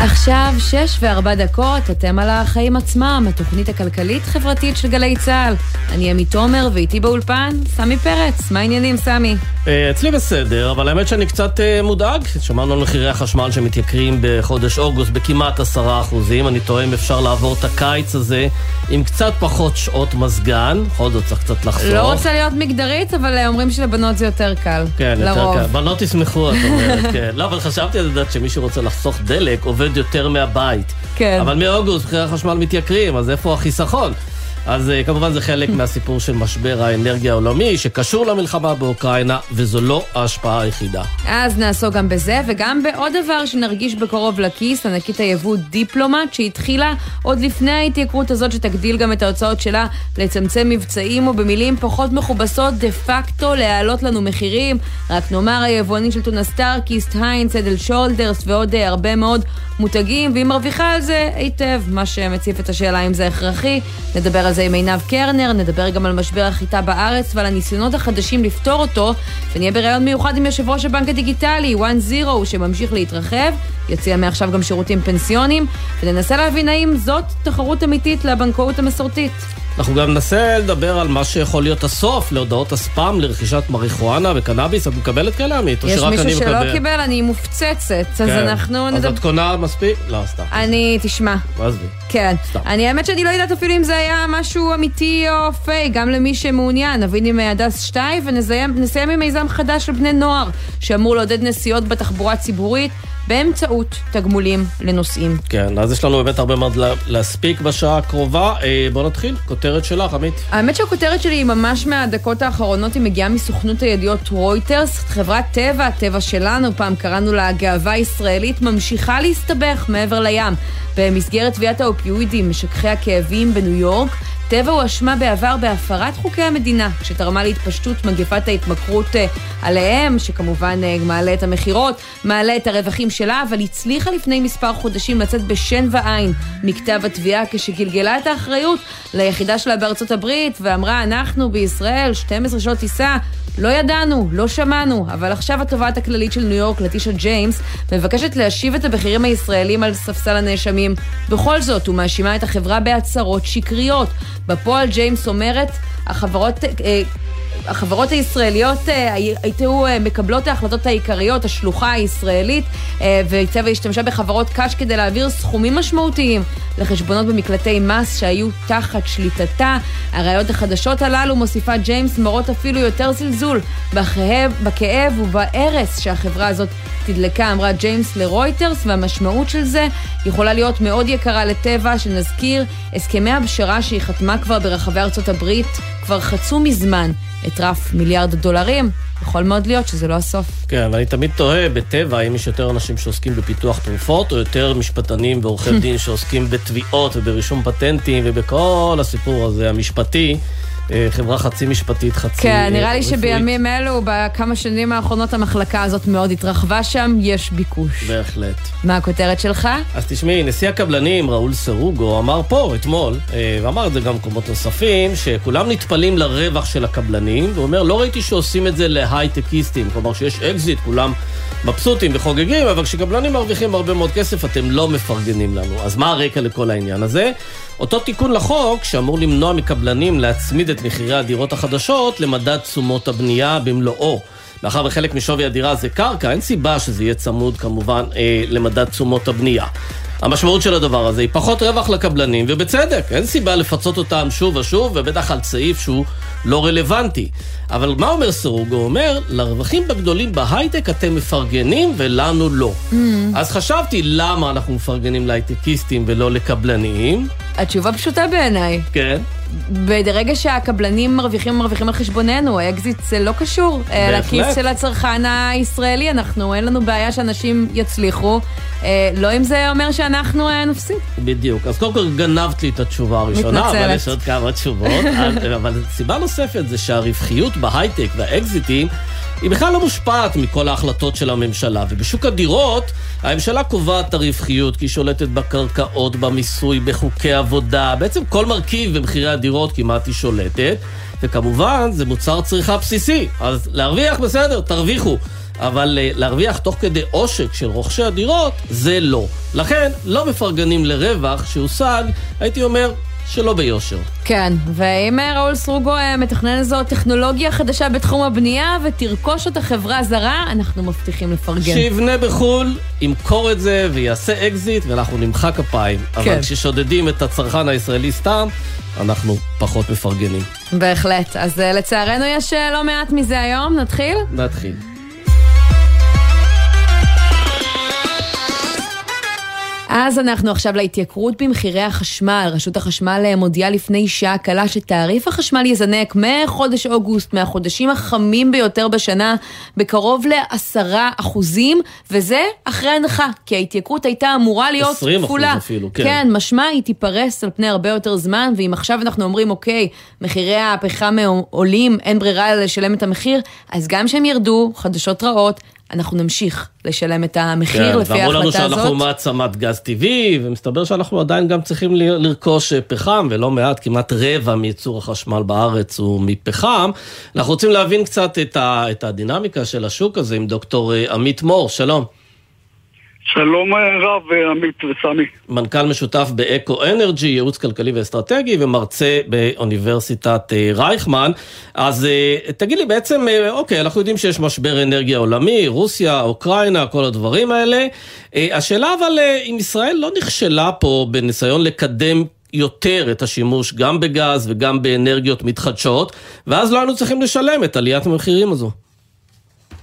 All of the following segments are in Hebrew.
עכשיו שש וארבע דקות, אתם על החיים עצמם, התוכנית הכלכלית-חברתית של גלי צה"ל. אני עמית תומר, ואיתי באולפן, סמי פרץ. מה העניינים, סמי? אה, אצלי בסדר, אבל האמת שאני קצת אה, מודאג. שמענו על מחירי החשמל שמתייקרים בחודש אוגוסט בכמעט עשרה אחוזים. אני טועה אם אפשר לעבור את הקיץ הזה עם קצת פחות שעות מזגן. בכל זאת צריך קצת לחסוך. לא רוצה להיות מגדרית, אבל אה, אומרים שלבנות זה יותר קל. כן, לרוב. יותר קל. בנות ישמחו, את אומרת, כן. לא, אבל חשבתי, את יודעת, שמי שרוצה לחסוך דלק עובד יותר מהבית. כן. אבל מאוגוסט מחירי החשמל מתייקרים, אז איפה החיסכון? אז אה, כמובן זה חלק מהסיפור של משבר האנרגיה העולמי, שקשור למלחמה באוקראינה, וזו לא ההשפעה היחידה. אז נעסוק גם בזה, וגם בעוד דבר שנרגיש בקרוב בכיס, ענקית היבוא דיפלומט, שהתחילה עוד לפני ההתייקרות הזאת, שתגדיל גם את ההוצאות שלה לצמצם מבצעים, ובמילים פחות מכובסות, דה פקטו להעלות לנו מחירים. רק נאמר, היבואנים של טונה Starkist, היינץ, Head & Shoulders ועוד אה, הרבה מאוד מותגים, והיא מרוויחה על זה היטב, מה שמציף את השאלה אם זה הכרחי. נדבר על זה עם עינב קרנר, נדבר גם על משבר החיטה בארץ ועל הניסיונות החדשים לפתור אותו, ונהיה בריאיון מיוחד עם יושב ראש הבנק הדיגיטלי, one zero, שממשיך להתרחב, יציע מעכשיו גם שירותים פנסיונים, וננסה להבין האם זאת תחרות אמיתית לבנקאות המסורתית. אנחנו גם ננסה לדבר על מה שיכול להיות הסוף להודעות הספאם לרכישת מריחואנה וקנאביס. את מקבלת כאלה, עמית? יש מישהו שלא מקבל? קיבל, אני מופצצת, אז כן. אנחנו אז נדבר... את קונה מספיק? לא, סתם. אני, תשמע, עזבי. כן. סתם. אני האמת שאני לא יודעת אפילו אם זה היה משהו אמיתי או פייק, גם למי שמעוניין. נבין עם הדס שטייב ונסיים נסיים עם מיזם חדש לבני נוער, שאמור לעודד נסיעות בתחבורה הציבורית באמצעות תגמולים לנוסעים. כן, אז יש לנו באמת הרבה מאוד לה- להספיק בשעה הקרובה. אה, בוא נתחיל, כותרת שלך, עמית. האמת שהכותרת שלי היא ממש מהדקות האחרונות, היא מגיעה מסוכנות הידיעות רויטרס. חברת טבע, טבע שלנו, פעם קראנו לה גאווה ישראלית, ממשיכה להסתבך מעבר לים. במסגרת תביעת האופיואידים, משככי הכאבים בניו יורק, טבע הואשמה בעבר בהפרת חוקי המדינה, שתרמה להתפשטות מגפת ההתמכרות אה, עליהם, שכמובן אה, מעלה את המכירות, מעלה את הרווחים שלה, אבל הצליחה לפני מספר חודשים לצאת בשן ועין מכתב התביעה, כשגלגלה את האחריות ליחידה שלה בארצות הברית, ואמרה, אנחנו בישראל, 12 שעות טיסה, לא ידענו, לא שמענו, אבל עכשיו התובעת הכללית של ניו יורק, לטישה ג'יימס, מבקשת להשיב את הבכירים הישראלים על ספסל הנאשמים. בכל זאת, הוא מאשימה את החברה בהצהרות שקריות. בפועל ג'יימס אומרת, החברות... החברות הישראליות אה, היו אה, מקבלות ההחלטות העיקריות, השלוחה הישראלית, אה, וטבע השתמשה בחברות קש כדי להעביר סכומים משמעותיים לחשבונות במקלטי מס שהיו תחת שליטתה. הראיות החדשות הללו, מוסיפה ג'יימס, מראות אפילו יותר זלזול בכאב, בכאב ובהרס שהחברה הזאת תדלקה, אמרה ג'יימס לרויטרס, והמשמעות של זה יכולה להיות מאוד יקרה לטבע, שנזכיר, הסכמי הפשרה שהיא חתמה כבר ברחבי ארצות הברית כבר חצו מזמן את רף מיליארד הדולרים. יכול מאוד להיות שזה לא הסוף. כן, ואני תמיד תוהה בטבע האם יש יותר אנשים שעוסקים בפיתוח תרופות, או יותר משפטנים ועורכי דין שעוסקים בתביעות וברישום פטנטים ובכל הסיפור הזה המשפטי. אה, חברה חצי משפטית, חצי כן, אה, נראה לי רפואית. שבימים אלו, בכמה שנים האחרונות, המחלקה הזאת מאוד התרחבה שם, יש ביקוש. בהחלט. מה הכותרת שלך? אז תשמעי, נשיא הקבלנים, ראול סרוגו, אמר פה אתמול, אה, ואמר את זה גם במקומות נוספים, שכולם נטפלים לרווח של הקבלנים, והוא אומר, לא ראיתי שעושים את זה להייטקיסטים, כלומר שיש אקזיט, כולם מבסוטים וחוגגים, אבל כשקבלנים מרוויחים הרבה מאוד כסף, אתם לא מפרגנים לנו. אז מה הרקע לכל העניין הזה? אותו תיקון לחוק, שאמור למנוע מקבלנים להצמיד את מחירי הדירות החדשות למדד תשומות הבנייה במלואו. מאחר וחלק משווי הדירה זה קרקע, אין סיבה שזה יהיה צמוד כמובן אה, למדד תשומות הבנייה. המשמעות של הדבר הזה היא פחות רווח לקבלנים, ובצדק, אין סיבה לפצות אותם שוב ושוב, ובטח על סעיף שהוא לא רלוונטי. אבל מה אומר סרוגו? הוא אומר, לרווחים הגדולים בהייטק אתם מפרגנים ולנו לא. Mm. אז חשבתי, למה אנחנו מפרגנים להייטקיסטים ולא לקבלנים? התשובה פשוטה בעיניי. כן. ברגע שהקבלנים מרוויחים, מרוויחים על חשבוננו, האקזיט זה לא קשור אה. לכיס של הצרכן הישראלי. אנחנו, אין לנו בעיה שאנשים יצליחו. אה, לא אם זה אומר שאנחנו אה, נפסיד. בדיוק. אז קודם כל גנבת לי את התשובה הראשונה, מתנצלת. אבל יש עוד כמה תשובות. אבל סיבה נוספת זה שהרווחיות בהייטק והאקזיטים היא בכלל לא מושפעת מכל ההחלטות של הממשלה. ובשוק הדירות, הממשלה קובעת את הרווחיות, כי היא שולטת בקרקעות, במיסוי, בחוקי עבודה, בעצם כל מרכיב במחירי הדירות כמעט היא שולטת. וכמובן, זה מוצר צריכה בסיסי, אז להרוויח בסדר, תרוויחו. אבל אה, להרוויח תוך כדי עושק של רוכשי הדירות, זה לא. לכן, לא מפרגנים לרווח שהושג, הייתי אומר, שלא ביושר. כן, ואם אה, ראול סרוגו אה, מתכנן איזו טכנולוגיה חדשה בתחום הבנייה ותרכוש אותה חברה זרה, אנחנו מבטיחים לפרגן. שיבנה בחו"ל, ימכור את זה ויעשה אקזיט, ואנחנו נמחא כפיים. כן. אבל כששודדים את הצרכן הישראלי סתם, אנחנו פחות מפרגנים. בהחלט. אז לצערנו יש לא מעט מזה היום. נתחיל? נתחיל. אז אנחנו עכשיו להתייקרות במחירי החשמל. רשות החשמל אה, מודיעה לפני שעה קלה שתעריף החשמל יזנק מחודש אוגוסט, מהחודשים החמים ביותר בשנה, בקרוב לעשרה אחוזים, וזה אחרי הנחה, כי ההתייקרות הייתה אמורה להיות כפולה. 20 אחוז אפילו, כן. כן, משמע היא תיפרס על פני הרבה יותר זמן, ואם עכשיו אנחנו אומרים, אוקיי, מחירי הפחם עולים, אין ברירה לשלם את המחיר, אז גם שהם ירדו, חדשות רעות, אנחנו נמשיך לשלם את המחיר כן, לפי ההחלטה הזאת. ואמרו לנו שאנחנו מעצמת גז טבעי, ומסתבר שאנחנו עדיין גם צריכים לרכוש אה, פחם, ולא מעט, כמעט רבע מייצור החשמל בארץ הוא מפחם. אנחנו רוצים להבין קצת את, ה, את הדינמיקה של השוק הזה עם דוקטור אה, עמית מור, שלום. שלום אה, רב, אה, עמית וסמי. מנכ"ל משותף באקו אנרג'י, ייעוץ כלכלי ואסטרטגי, ומרצה באוניברסיטת אה, רייכמן. אז תגיד לי, בעצם, אוקיי, אנחנו יודעים שיש משבר אנרגיה עולמי, רוסיה, אוקראינה, כל הדברים האלה. השאלה אבל, אם ישראל לא נכשלה פה בניסיון לקדם יותר את השימוש גם בגז וגם באנרגיות מתחדשות, ואז לא היינו צריכים לשלם את עליית המחירים הזו.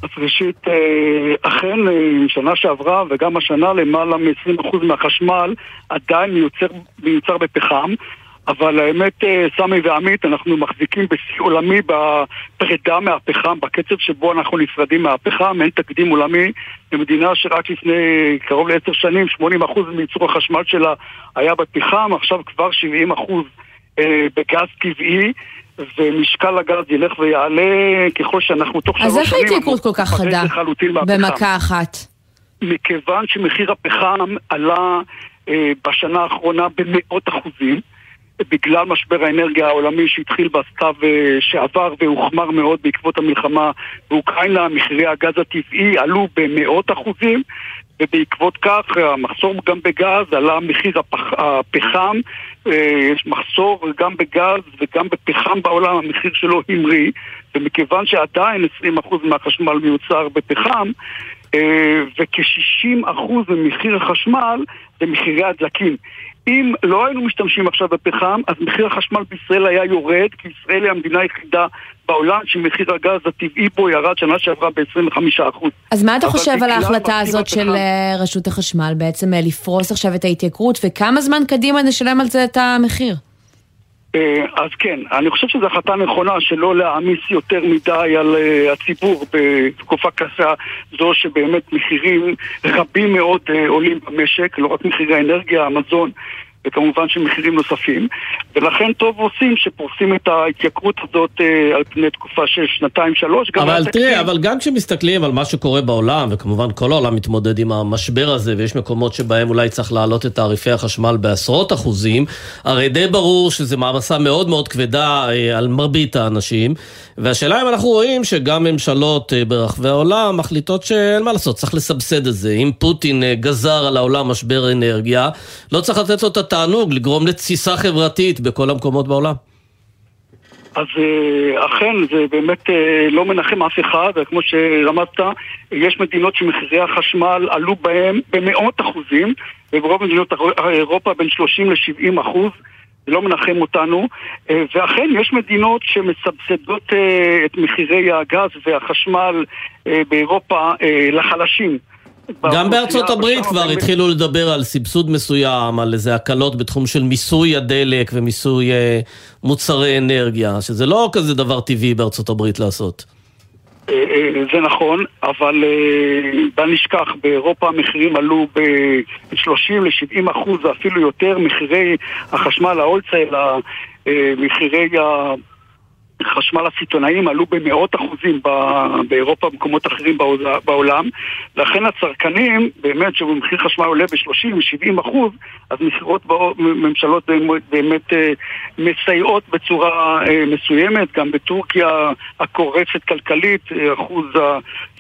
אז ראשית, אה, אכן אה, שנה שעברה וגם השנה למעלה מ-20% מהחשמל עדיין מיוצר, מיוצר בפחם אבל האמת, אה, סמי ועמית, אנחנו מחזיקים בשיא עולמי בפרידה מהפחם, בקצב שבו אנחנו נפרדים מהפחם, אין תקדים עולמי במדינה שרק לפני קרוב לעשר שנים 80% מייצור החשמל שלה היה בפחם, עכשיו כבר 70% בגז טבעי ומשקל הגז ילך ויעלה ככל שאנחנו תוך שלוש שנים... אז איך ההתייקרות כל כך חדה במכה אחת? מכיוון שמחיר הפחם עלה אה, בשנה האחרונה במאות אחוזים, בגלל משבר האנרגיה העולמי שהתחיל בסתיו אה, שעבר והוחמר מאוד בעקבות המלחמה באוקראינה, מחירי הגז הטבעי עלו במאות אחוזים ובעקבות כך המחסור גם בגז עלה מחיר הפח, הפחם אה, יש מחסור גם בגז וגם בפחם בעולם, המחיר שלו המריא, ומכיוון שעדיין 20% מהחשמל מיוצר בפחם, אה, וכ-60% ממחיר החשמל זה מחירי הדלקים. אם לא היינו משתמשים עכשיו בפחם, אז מחיר החשמל בישראל היה יורד, כי ישראל היא המדינה היחידה בעולם שמחיר הגז הטבעי בו ירד שנה שעברה ב-25%. אז מה אתה חושב על ההחלטה הזאת של אה, רשות החשמל, בעצם אה, לפרוס עכשיו את ההתייקרות, וכמה זמן קדימה נשלם על זה את המחיר? אה, אז כן, אני חושב שזו החלטה נכונה שלא להעמיס יותר מדי על הציבור בתקופה קשה זו שבאמת מחירים רבים מאוד עולים במשק, לא רק מחירי האנרגיה, המזון וכמובן של מחירים נוספים, ולכן טוב עושים שפורסים את ההתייקרות הזאת אה, על פני תקופה של שנתיים-שלוש. אבל תראה, אבל גם כשמסתכלים על מה שקורה בעולם, וכמובן כל העולם מתמודד עם המשבר הזה, ויש מקומות שבהם אולי צריך להעלות את תעריפי החשמל בעשרות אחוזים, הרי די ברור שזה מעמסה מאוד מאוד כבדה אה, על מרבית האנשים, והשאלה אם אנחנו רואים שגם ממשלות אה, ברחבי העולם מחליטות שאין מה לעשות, צריך לסבסד את זה. אם פוטין אה, גזר על העולם משבר אנרגיה, לא צריך לתת לו את התענוג לגרום לתסיסה חברתית בכל המקומות בעולם. אז אה, אכן, זה באמת לא מנחם אף אחד, כמו שרמזת, יש מדינות שמחירי החשמל עלו בהם במאות אחוזים, וברוב מדינות אירופה בין 30 ל-70 אחוז. זה לא מנחם אותנו, אה, ואכן יש מדינות שמסבסדות אה, את מחירי הגז והחשמל אה, באירופה לחלשים. גם בארצות הברית כבר התחילו לדבר על סבסוד מסוים, על איזה הקלות בתחום של מיסוי הדלק ומיסוי מוצרי אנרגיה, שזה לא כזה דבר טבעי בארצות הברית לעשות. אה, אה, זה נכון, אבל אה, בל נשכח, באירופה המחירים עלו ב-30 ל-70 אחוז, ואפילו יותר, מחירי החשמל, ההולצייל, מחירי חשמל הסיטונאים עלו במאות אחוזים באירופה ובמקומות אחרים בעולם לכן הצרכנים, באמת שבמחיר חשמל עולה ב-30-70 אחוז אז מכירות ממשלות באמת אה, מסייעות בצורה אה, מסוימת גם בטורקיה הקורסת כלכלית, אה, אחוז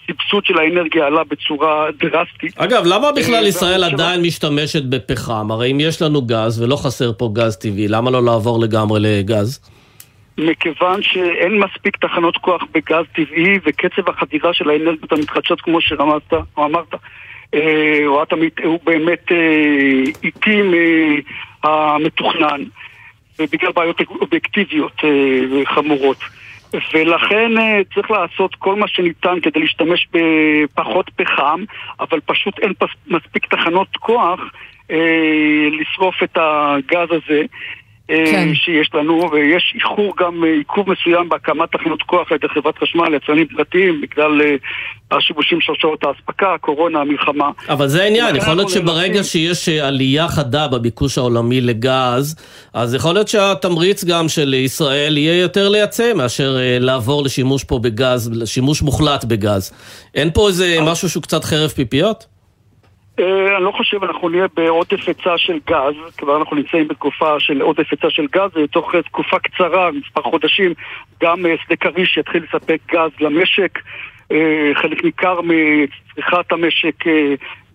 הסבסוד של האנרגיה עלה בצורה דרסטית. אגב, למה בכלל ישראל עדיין משתמשת בפחם? הרי אם יש לנו גז ולא חסר פה גז טבעי, למה לא לעבור לגמרי לגז? מכיוון שאין מספיק תחנות כוח בגז טבעי וקצב החדירה של האנרגיות המתחדשות כמו שרמזת אמרת אה, או את עמית, הוא באמת אה, איטי מהמתוכנן ובגלל בעיות אובייקטיביות אה, חמורות. ולכן צריך לעשות כל מה שניתן כדי להשתמש בפחות פחם אבל פשוט אין מספיק תחנות כוח לשרוף את הגז הזה כן. שיש לנו, ויש איחור גם, אה, עיכוב מסוים בהקמת תחנות כוח על ידי חברת חשמל, יצרנים פרטיים, בגלל uh, השיבושים של שעות האספקה, הקורונה, המלחמה. אבל זה העניין, יכול להיות שברגע שיש עלייה חדה בביקוש העולמי לגז, אז יכול להיות שהתמריץ גם של ישראל יהיה יותר לייצא מאשר לעבור לשימוש פה בגז, לשימוש מוחלט בגז. אין פה איזה משהו שהוא קצת חרב פיפיות? אה, אני לא חושב, אנחנו נהיה בעודף היצע של גז, כבר אנחנו נמצאים בתקופה של עודף היצע של גז, ותוך תקופה קצרה, מספר חודשים, גם אה, שדה כריש יתחיל לספק גז למשק. אה, חלק ניכר מצריכת המשק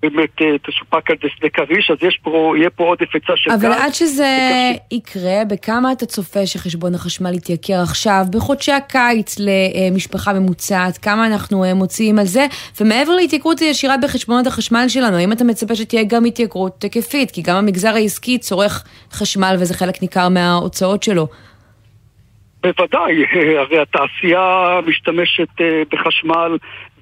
באמת אה, תסופק על שדה כריש, אז יש פה, יהיה פה עוד הפצה של גז. אבל עד שזה יקרה, בכמה אתה צופה שחשבון החשמל יתייקר עכשיו, בחודשי הקיץ למשפחה ממוצעת, כמה אנחנו אה, מוציאים על זה, ומעבר להתייקרות ישירה בחשבונות החשמל שלנו, האם אתה מצפה שתהיה גם התייקרות היקפית? כי גם המגזר העסקי צורך חשמל וזה חלק ניכר מההוצאות שלו. בוודאי, הרי התעשייה משתמשת אה, בחשמל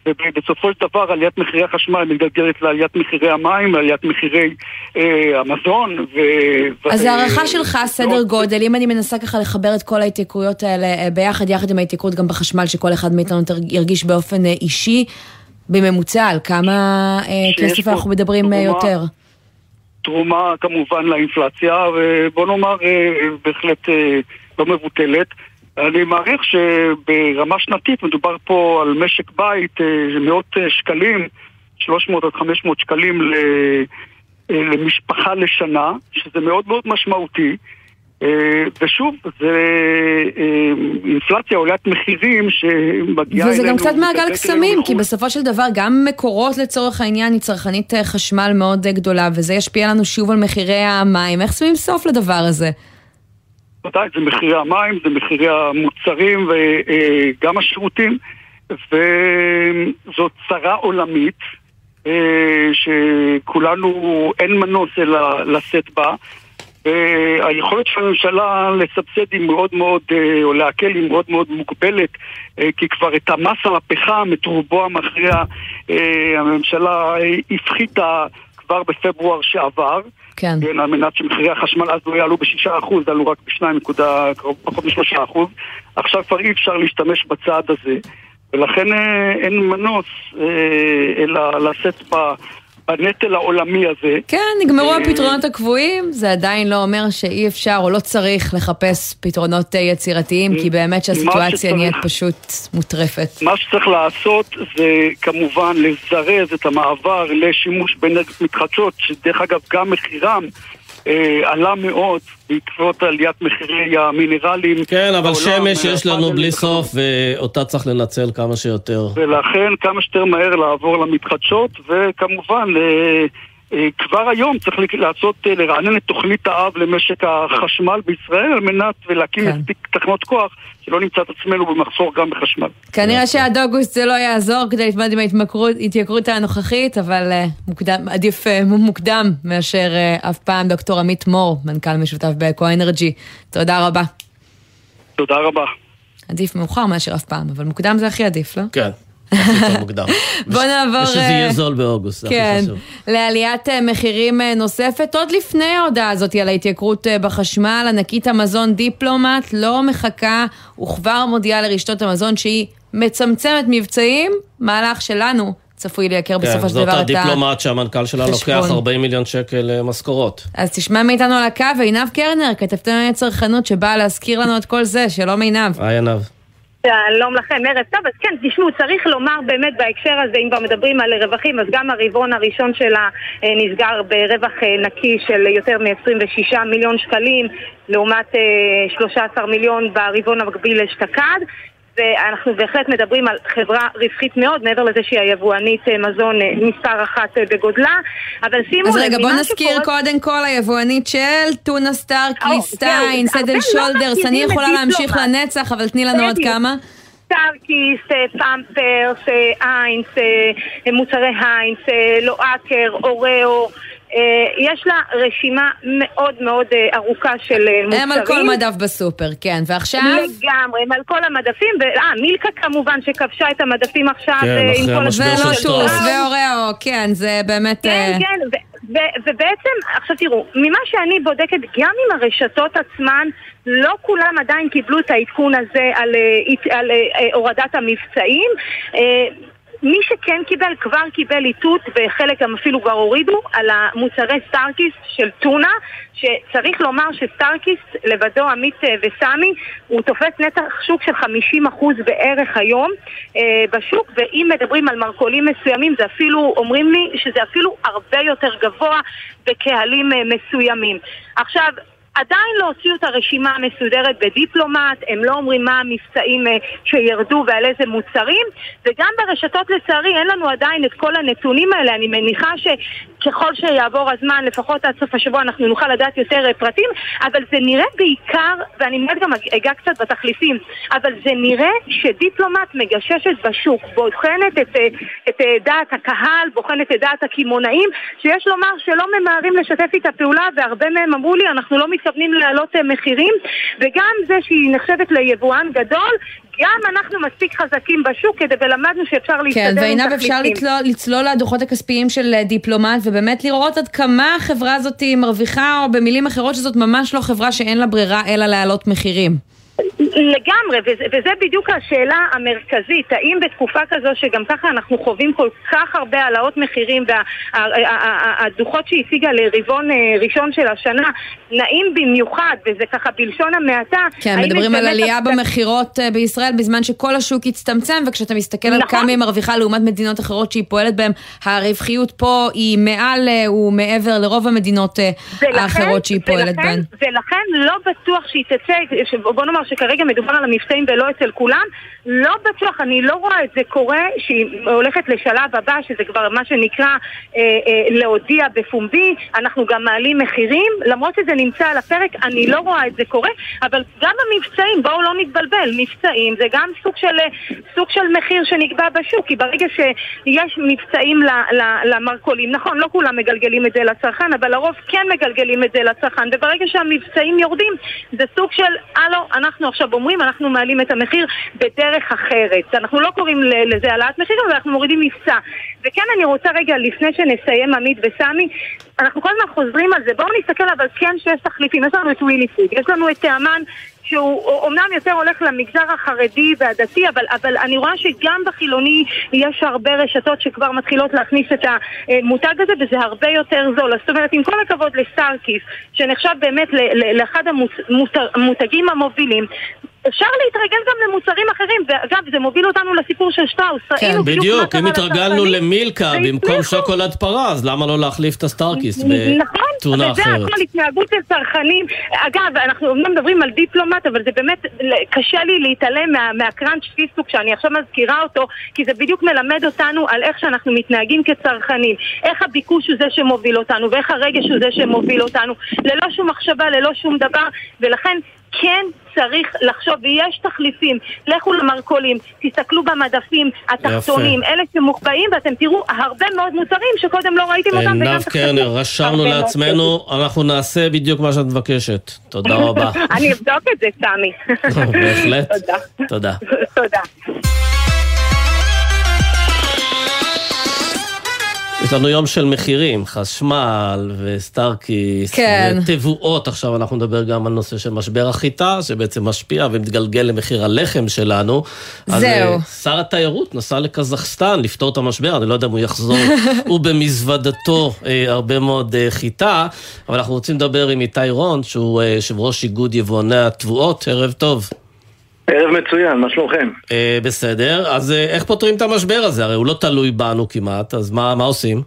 ובסופו של דבר עליית מחירי החשמל מתגלגלת לעליית מחירי המים, לעליית מחירי אה, המזון. ו... אז הערכה ו... שלך, סדר גודל, אם אני מנסה ככה לחבר את כל ההתייקרויות האלה אה, ביחד, יחד עם ההתייקרות גם בחשמל, שכל אחד מאיתנו ירגיש באופן אה, אישי, בממוצע, על כמה אה, כסף אנחנו מדברים תרומה, יותר? תרומה כמובן לאינפלציה, ובוא נאמר בהחלט לא מבוטלת. אני מעריך שברמה שנתית מדובר פה על משק בית אה, מאות אה, שקלים, 300 עד 500 שקלים אה, למשפחה לשנה, שזה מאוד מאוד משמעותי. ושוב, זה אינפלציה עולת מחירים שמגיעה אלינו... וזה גם קצת מעגל קסמים, כי בסופו של דבר גם מקורות לצורך העניין היא צרכנית חשמל מאוד גדולה, וזה ישפיע לנו שוב על מחירי המים. איך שמים סוף לדבר הזה? ודאי, זה מחירי המים, זה מחירי המוצרים וגם השירותים, וזאת צרה עולמית אה, שכולנו, אין מנוס אלא לשאת בה. והיכולת של הממשלה לסבסד היא מאוד מאוד, אה, או להקל היא מאוד מאוד מוגבלת, אה, כי כבר את המס על הפחם, את רובו המכריע, הממשלה הפחיתה כבר בפברואר שעבר. כן. כן, על מנת שמחירי החשמל אז לא יעלו בשישה אחוז, עלו רק בשניים נקודה, פחות משלושה אחוז. עכשיו כבר אי אפשר להשתמש בצעד הזה, ולכן אה, אין מנוס אה, אלא לשאת ב... בנטל העולמי הזה. כן, נגמרו אה, הפתרונות הקבועים, זה עדיין לא אומר שאי אפשר או לא צריך לחפש פתרונות אה, יצירתיים, כי באמת שהסיטואציה נהיית פשוט מוטרפת. מה שצריך לעשות זה כמובן לזרז את המעבר לשימוש באנרגיות מתחדשות, שדרך אגב גם מחירם אה, עלה מאוד בעקבות עליית מחירי המינרלים. כן, אבל שמש יש לנו בלי סוף, ואותה צריך לנצל כמה שיותר. ולכן כמה שיותר מהר לעבור למתחדשות, וכמובן... אה, אה, כבר היום צריך לעשות, אה, לרענן את תוכנית האב למשק החשמל בישראל על מנת ולהקים כן. מספיק תחנות כוח שלא נמצא את עצמנו במחסור גם בחשמל. כנראה שעד אוגוסט זה לא יעזור כדי להתמודד עם ההתייקרות הנוכחית, אבל אה, מוקדם, עדיף מוקדם מאשר אף פעם. דוקטור עמית מור, מנכ"ל משותף באקו אנרג'י, תודה רבה. תודה רבה. עדיף מאוחר מאשר אף פעם, אבל מוקדם זה הכי עדיף, לא? כן. בוא נעבור... ושזה יהיה אה, זול באוגוסט, כן, הכי חשוב. לעליית אה, מחירים אה, נוספת, עוד לפני ההודעה הזאת על ההתייקרות בחשמל, ענקית המזון דיפלומט לא מחכה וכבר מודיעה לרשתות המזון שהיא מצמצמת מבצעים, מהלך שלנו צפוי לייקר כן, בסופו של דבר את ה... זאת הדיפלומט שהמנכ"ל שלה חשבון. לוקח 40 מיליון שקל משכורות. אז תשמע מאיתנו על הקו, עינב קרנר, כתבתי לנו צרכנות שבאה להזכיר לנו את כל זה, שלום עינב. היי עינב. שלום לכם, ערב טוב. אז כן, תשמעו, צריך לומר באמת בהקשר הזה, אם כבר מדברים על רווחים, אז גם הרבעון הראשון שלה אה, נסגר ברווח אה, נקי של יותר מ-26 מיליון שקלים, לעומת אה, 13 מיליון ברבעון המקביל אשתקד. ואנחנו בהחלט מדברים על חברה רווחית מאוד, מעבר לזה שהיא היבואנית אה, מזון אה, מספר אחת אה, בגודלה. אבל שימו אז לב, רגע, בוא נזכיר שקורה- קודם כל היבואנית של טונה סטארק, או, ליסטיין, זהו, סדל לא שולדרס, אני יכולה להמשיך. לנצח, אבל תני לנו עוד. כמה. סטארקיס, פמפרס, אה, איינס, מוצרי היינס, לואקר, אוראו. אה, יש לה רשימה מאוד מאוד אה, ארוכה של אה, מוצרים. הם על כל מדף בסופר, כן. ועכשיו? לגמרי, הם על כל המדפים, אה, מילקה כמובן שכבשה את המדפים עכשיו כן, אה, אחרי עם המשבר של ולוטוס, שטראוס. ואוראו, כן, זה באמת... כן, אה, כן, ו- ו- ובעצם, עכשיו תראו, ממה שאני בודקת, גם אם הרשתות עצמן, לא כולם עדיין קיבלו את העדכון הזה על, אה, על אה, אה, הורדת המבצעים. מי שכן קיבל, כבר קיבל איתות, וחלק גם אפילו כבר הורידו, על המוצרי סטארקיסט של טונה, שצריך לומר שסטארקיסט לבדו, עמית אה, וסמי, הוא תופס נתח שוק של 50% בערך היום אה, בשוק, ואם מדברים על מרכולים מסוימים, זה אפילו, אומרים לי שזה אפילו הרבה יותר גבוה בקהלים אה, מסוימים. עכשיו, עדיין לא הוציאו את הרשימה המסודרת בדיפלומט, הם לא אומרים מה המבצעים אה, שירדו ועל איזה מוצרים, וגם ברשתות לצערי אין לנו עדיין את כל הנתונים האלה, אני מניחה שככל שיעבור הזמן, לפחות עד סוף השבוע אנחנו נוכל לדעת יותר אה, פרטים, אבל זה נראה בעיקר, ואני מיד גם אגע קצת בתחליפים, אבל זה נראה שדיפלומט מגששת בשוק, בוחנת את, אה, את אה, דעת הקהל, בוחנת את דעת הקמעונאים, שיש לומר שלא ממהרים לשתף איתה פעולה, והרבה מהם אמרו לי, אנחנו לא מתכוונים להעלות מחירים, וגם זה שהיא נחשבת ליבואן גדול, גם אנחנו מספיק חזקים בשוק כדי, ולמדנו שאפשר להסתדר כן, עם ועינב אפשר תחליפים. לצלול, לצלול לדוחות הכספיים של אה, דיפלומט ובאמת לראות עד כמה החברה הזאת מרוויחה, או במילים אחרות שזאת ממש לא חברה שאין לה ברירה אלא להעלות מחירים. לגמרי, וזה, וזה בדיוק השאלה המרכזית, האם בתקופה כזו שגם ככה אנחנו חווים כל כך הרבה העלאות מחירים והדוחות שהיא הציגה לרבעון אה, ראשון של השנה נעים במיוחד, וזה ככה בלשון המעטה. כן, מדברים על עלייה הצדקה- במכירות אה, בישראל בזמן שכל השוק הצטמצם, וכשאתה מסתכל על נכון. כמה היא מרוויחה לעומת מדינות אחרות שהיא פועלת בהן, הרווחיות פה היא מעל אה, ומעבר לרוב המדינות ולכן- האחרות שהיא פועלת ולכן- בהן. ולכן לא בטוח שהיא תצא, בוא נאמר שכרגע מדובר על המבצעים ולא אצל כולם, לא בטוח, אני לא רואה את זה קורה, שהיא הולכת לשלב הבא, שזה כבר מה שנקרא אה, אה, להודיע בפומבי, אנחנו גם מעלים מחירים, למרות שזה נמצא על הפרק, אני לא רואה את זה קורה, אבל גם המבצעים, בואו לא נתבלבל, מבצעים זה גם סוג של, אה, סוג של מחיר שנקבע בשוק, כי ברגע שיש מבצעים ל- ל- למרכולים, נכון, לא כולם מגלגלים את זה לצרכן, אבל לרוב כן מגלגלים את זה לצרכן, וברגע שהמבצעים יורדים, זה סוג של, הלו, אנחנו עכשיו אומרים, אנחנו מעלים את המחיר בדרך אחרת. אנחנו לא קוראים לזה העלאת מחיר, אבל אנחנו מורידים מבצע. וכן, אני רוצה רגע, לפני שנסיים עמית וסמי, אנחנו כל הזמן חוזרים על זה, בואו נסתכל אבל כן שיש תחליפים, יש לנו את ווילי פוד, יש לנו את טעמן שהוא אומנם יותר הולך למגזר החרדי והדתי, אבל, אבל אני רואה שגם בחילוני יש הרבה רשתות שכבר מתחילות להכניס את המותג הזה, וזה הרבה יותר זול. זאת אומרת, עם כל הכבוד לסטארקיסט, שנחשב באמת לאחד המותגים המובילים, אפשר להתרגל גם למוצרים אחרים, ואגב, זה מוביל אותנו לסיפור של שטראוס. כן, בדיוק אם התרגלנו למילקה במקום. שוקולד פרה, למה לא להחליף את הסטארקיסט נכון, בטונה וזה אחרת? הכל התנהגות של צרכנים. אגב, אנחנו אומנם מדברים על דיפלומט, אבל זה באמת, קשה לי להתעלם מה, מהקראנץ' פיסטוק שאני עכשיו מזכירה אותו, כי זה בדיוק מלמד אותנו על איך שאנחנו מתנהגים כצרכנים. איך הביקוש הוא זה שמוביל אותנו, ואיך הרגש הוא זה שמוביל אותנו, ללא שום מחשבה, ללא שום דבר, ולכן... כן צריך לחשוב, ויש תחליפים, לכו למרכולים, תסתכלו במדפים התחתונים, אלה שמוחבאים, ואתם תראו הרבה מאוד מוצרים שקודם לא ראיתם אותם, עינב תחשבו קרנר, רשמנו לעצמנו, אנחנו נעשה בדיוק מה שאת מבקשת. תודה רבה. אני אבדוק את זה, סמי. בהחלט. תודה. תודה. יש לנו יום של מחירים, חשמל וסטארקיס, כן. ותבואות, עכשיו אנחנו נדבר גם על נושא של משבר החיטה, שבעצם משפיע ומתגלגל למחיר הלחם שלנו. אז, זהו. אה, שר התיירות נסע לקזחסטן לפתור את המשבר, אני לא יודע אם הוא יחזור, הוא במזוודתו אה, הרבה מאוד אה, חיטה, אבל אנחנו רוצים לדבר עם איתי רון, שהוא אה, יושב ראש איגוד יבואני התבואות, ערב טוב. ערב מצוין, מה שלומכם? אה, בסדר, אז אה, איך פותרים את המשבר הזה? הרי הוא לא תלוי בנו כמעט, אז מה, מה עושים?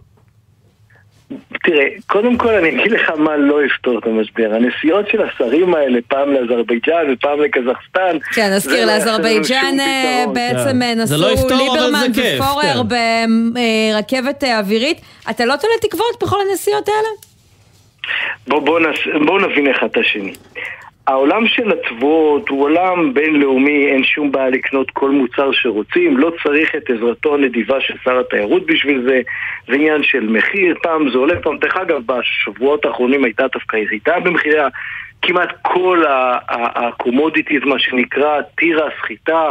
תראה, קודם כל אני אגיד לך מה לא יפתור את המשבר. הנסיעות של השרים האלה, פעם לאזרבייג'אן ופעם לקזחסטן, כן, נזכיר, לא לאזרבייג'אן שום אה. בעצם כן. אה, זה נסעו לא ליברמן ופורר כן. ברכבת אווירית. אתה לא תולה תקוות בכל הנסיעות האלה? בוא, בוא, נס... בוא נבין אחד את השני. העולם של התבואות הוא עולם בינלאומי, אין שום בעיה לקנות כל מוצר שרוצים, לא צריך את עזרתו הנדיבה של שר התיירות בשביל זה, זה עניין של מחיר, פעם זה עולה, פעם, דרך אגב, בשבועות האחרונים הייתה דווקא ירידה במחירי כמעט כל ה commodities, מה שנקרא, תירס, חיטה,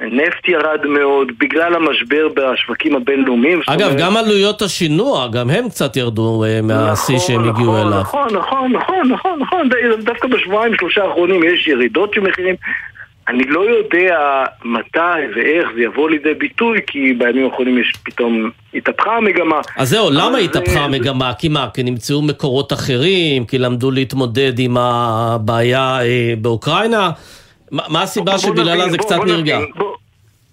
נפט ירד מאוד, בגלל המשבר בשווקים הבינלאומיים. אגב, אומרת- גם עלויות השינוע, גם הם קצת ירדו אה, מהשיא נכון, שהם הגיעו נכון, אליו. נכון, נכון, נכון, נכון, נכון, דווקא בשבועיים שלושה האחרונים יש ירידות של מחירים. אני לא יודע מתי ואיך זה יבוא לידי ביטוי, כי בימים האחרונים יש פתאום התהפכה המגמה. אז זהו, למה זה- התהפכה המגמה? כי מה? כי נמצאו מקורות אחרים? כי למדו להתמודד עם הבעיה אה, באוקראינה? מה הסיבה שבגללה זה קצת נרגע? בוא-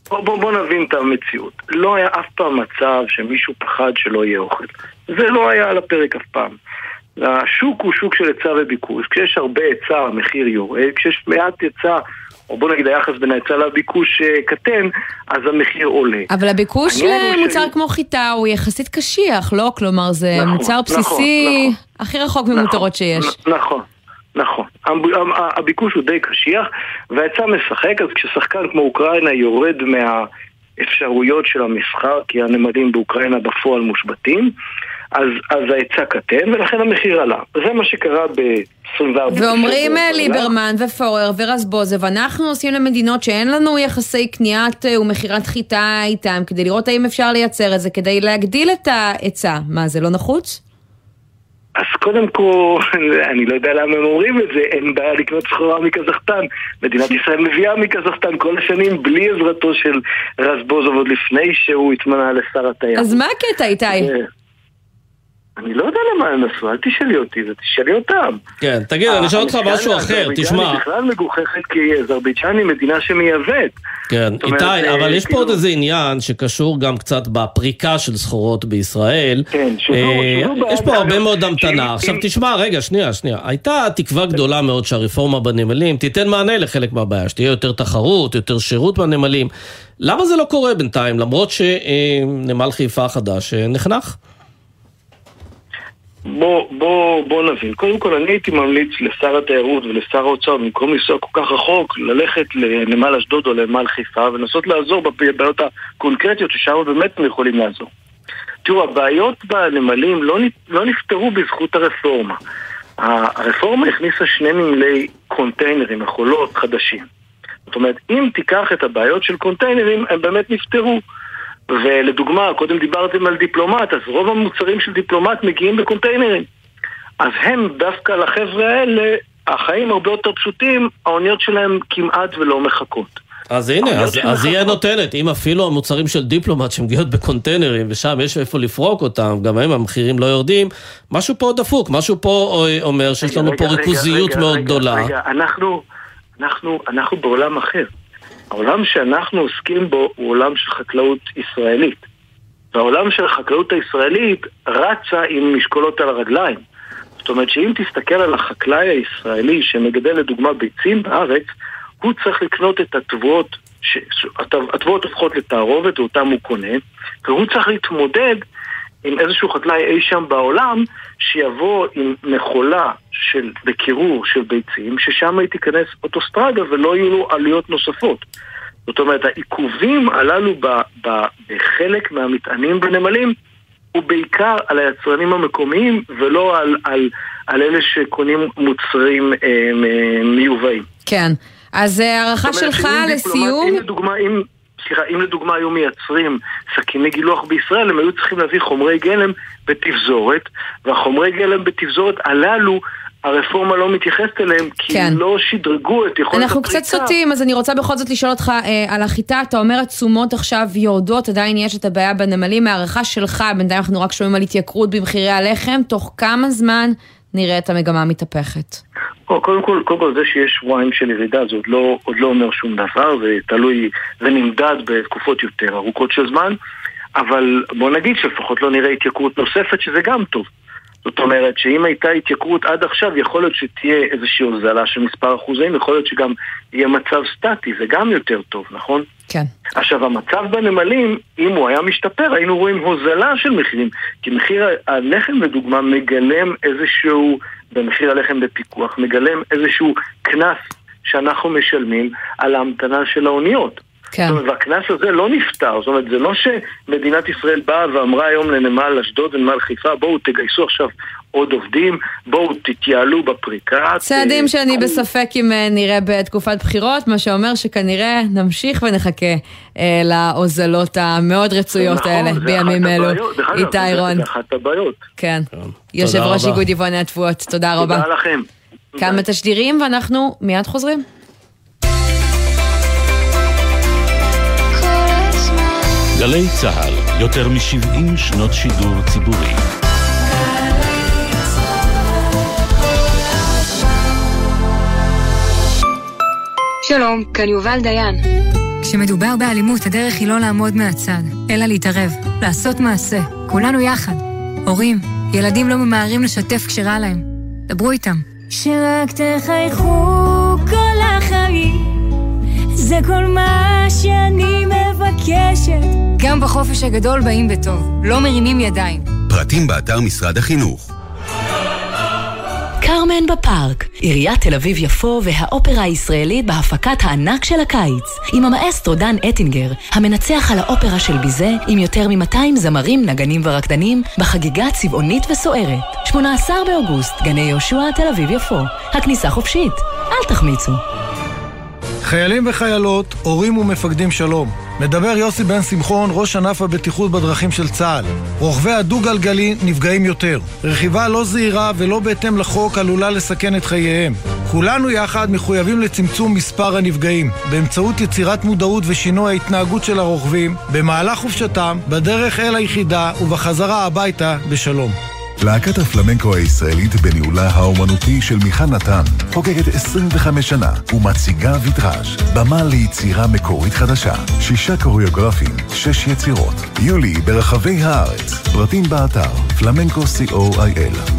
בוא, בוא, נבין את המציאות. לא היה אף פעם מצב שמישהו פחד שלא יהיה אוכל. זה לא היה על הפרק אף פעם. השוק הוא שוק של היצע וביקוש. כשיש הרבה היצע המחיר יורד, כשיש מעט היצע, או בוא נגיד היחס בין ההיצע לביקוש אה, קטן, אז המחיר עולה. אבל הביקוש למוצר ש- כמו חיטה הוא יחסית קשיח, לא? כלומר, זה נכון, מוצר נכון, בסיסי נכון. הכי רחוק ממותרות שיש. נ- נכון, נכון. הביקוש הוא די קשיח, וההיצע משחק, אז כששחקן כמו אוקראינה יורד מהאפשרויות של המסחר, כי הנמלים באוקראינה בפועל מושבתים, אז, אז ההיצע קטן, ולכן המחיר עלה. וזה מה שקרה ב-24 ואומרים אה, ליברמן ופורר ורזבוזוב, אנחנו עושים למדינות שאין לנו יחסי קניית אה, ומכירת חיטה איתם, כדי לראות האם אפשר לייצר את זה, כדי להגדיל את ההיצע. מה, זה לא נחוץ? אז קודם כל, אני לא יודע למה הם אומרים את זה, אין בעיה לקנות סחורה מקזחסטן. מדינת ישראל מביאה מקזחסטן כל השנים בלי עזרתו של רזבוזוב עוד לפני שהוא התמנה לשר התיירות. אז מה הקטע, איתי? אה, אני לא יודע למה הם עשו, אל תשאלי אותי, זה תשאלי אותם. כן, תגיד, אני אשאל אותך משהו אחר, תשמע. בכלל מגוחכת כי אזרבייג'ן היא מדינה שמייבאת. כן, איתי, אה, אבל יש פה כאילו- עוד איזה עניין שקשור גם קצת בפריקה של סחורות בישראל. כן, אה, יש פה הרבה מאוד המתנה. עכשיו תשמע, רגע, שנייה, שנייה. הייתה תקווה גדולה מאוד שהרפורמה בנמלים תיתן מענה לחלק מהבעיה, שתהיה יותר תחרות, יותר שירות בנמלים. למה זה לא קורה בינתיים, למרות שנמל חיפה החדש אה, נחנך? בוא, בוא, בוא נבין. קודם כל, אני הייתי ממליץ לשר התיירות ולשר האוצר, במקום לנסוע כל כך רחוק, ללכת לנמל אשדוד או לנמל חיפה ולנסות לעזור בבעיות הקונקרטיות ששם באמת הם יכולים לעזור. תראו, הבעיות בנמלים לא, לא נפתרו בזכות הרפורמה. הרפורמה הכניסה שני נמלי קונטיינרים, מכולות חדשים. זאת אומרת, אם תיקח את הבעיות של קונטיינרים, הם באמת נפתרו. ולדוגמה, קודם דיברתם על דיפלומט, אז רוב המוצרים של דיפלומט מגיעים בקונטיינרים. אז הם, דווקא לחבר'ה האלה, החיים הרבה יותר פשוטים, האוניות שלהם כמעט ולא מחכות. אז הנה, אז, אז היא הנותנת. אם אפילו המוצרים של דיפלומט שמגיעות בקונטיינרים, ושם יש איפה לפרוק אותם, גם הם המחירים לא יורדים, משהו פה דפוק, משהו פה אה, אומר שיש לנו רגע, פה רגע, ריכוזיות רגע, מאוד רגע, גדולה. רגע, אנחנו, אנחנו, אנחנו בעולם אחר. העולם שאנחנו עוסקים בו הוא עולם של חקלאות ישראלית. והעולם של החקלאות הישראלית רצה עם משקולות על הרגליים. זאת אומרת שאם תסתכל על החקלאי הישראלי שמגדל לדוגמה ביצים בארץ, הוא צריך לקנות את התבואות, ש- ש- התב- התבואות הופכות לתערובת ואותם הוא קונה, והוא צריך להתמודד עם איזשהו חקלאי אי שם בעולם שיבוא עם מכולה של, בקירור של ביצים, ששם היא תיכנס אוטוסטרדה ולא יהיו לו עלויות נוספות. זאת אומרת, העיכובים הללו ב, ב, בחלק מהמטענים בנמלים הוא בעיקר על היצרנים המקומיים ולא על, על, על אלה שקונים מוצרים אה, מיובאים. כן. אז אה, הערכה שלך לסיום, אם לדוגמה, אם... סליחה, אם לדוגמה היו מייצרים סכיני גילוח בישראל, הם היו צריכים להביא חומרי גלם בתפזורת, והחומרי גלם בתפזורת הללו הרפורמה לא מתייחסת אליהם, כי כן. לא שדרגו את יכולת הפריקה. אנחנו קצת סוטים, אז אני רוצה בכל זאת לשאול אותך אה, על החיטה. אתה אומר התשומות עכשיו יורדות, עדיין יש את הבעיה בנמלים. מהערכה שלך, בינתיים אנחנו רק שומעים על התייקרות במחירי הלחם, תוך כמה זמן נראה את המגמה מתהפכת? קודם כל, קודם כל זה שיש שבועיים של ירידה זה עוד לא, עוד לא אומר שום דבר, זה תלוי, זה נמדד בתקופות יותר ארוכות של זמן, אבל בוא נגיד שלפחות לא נראה התייקרות נוספת, שזה גם טוב. זאת אומרת שאם הייתה התייקרות עד עכשיו, יכול להיות שתהיה איזושהי הוזלה של מספר אחוזים, יכול להיות שגם יהיה מצב סטטי, זה גם יותר טוב, נכון? כן. עכשיו, המצב בנמלים, אם הוא היה משתפר, היינו רואים הוזלה של מחירים. כי מחיר הלחם, לדוגמה, מגלם איזשהו, במחיר הלחם בפיקוח, מגלם איזשהו קנס שאנחנו משלמים על ההמתנה של האוניות. כן. זאת אומרת, והקנס הזה לא נפתר, זאת אומרת, זה לא שמדינת ישראל באה ואמרה היום לנמל אשדוד ונמל חיפה, בואו תגייסו עכשיו עוד עובדים, בואו תתייעלו בפריקה. צעדים ת- שאני קחו- בספק אם אה, נראה בתקופת בחירות, מה שאומר שכנראה נמשיך ונחכה אה, להוזלות המאוד רצויות נכון, האלה בימים אלו. איתי זה- רון, זה אחת הבעיות. כן. תודה יושב ראש. איגוד יבואני התבואות, תודה רבה. תודה לכם. כמה תשדירים ואנחנו מיד חוזרים. גלי צה"ל, יותר מ-70 שנות שידור ציבורי. שלום, כאן יובל דיין. כשמדובר באלימות, הדרך היא לא לעמוד מהצד, אלא להתערב, לעשות מעשה. כולנו יחד. הורים, ילדים לא ממהרים לשתף כשרע להם. דברו איתם. שרק תחייכו כל החיים, זה כל מה שאני מבקשת. גם בחופש הגדול באים בטוב, לא מרימים ידיים. פרטים באתר משרד החינוך. קרמן בפארק, עיריית תל אביב-יפו והאופרה הישראלית בהפקת הענק של הקיץ, עם המאסטרו דן אטינגר, המנצח על האופרה של ביזה, עם יותר מ-200 זמרים, נגנים ורקדנים, בחגיגה צבעונית וסוערת. 18 באוגוסט, גני יהושע, תל אביב-יפו. הכניסה חופשית, אל תחמיצו. חיילים וחיילות, הורים ומפקדים שלום. מדבר יוסי בן שמחון, ראש ענף הבטיחות בדרכים של צה"ל. רוכבי הדו-גלגלי נפגעים יותר. רכיבה לא זהירה ולא בהתאם לחוק עלולה לסכן את חייהם. כולנו יחד מחויבים לצמצום מספר הנפגעים, באמצעות יצירת מודעות ושינוי ההתנהגות של הרוכבים, במהלך חופשתם, בדרך אל היחידה ובחזרה הביתה בשלום. להקת הפלמנקו הישראלית בניהולה האומנותי של מיכל נתן חוגגת 25 שנה ומציגה ויטראז' במה ליצירה מקורית חדשה. שישה קוריאוגרפים, שש יצירות. יולי ברחבי הארץ. פרטים באתר פלמנקו co.il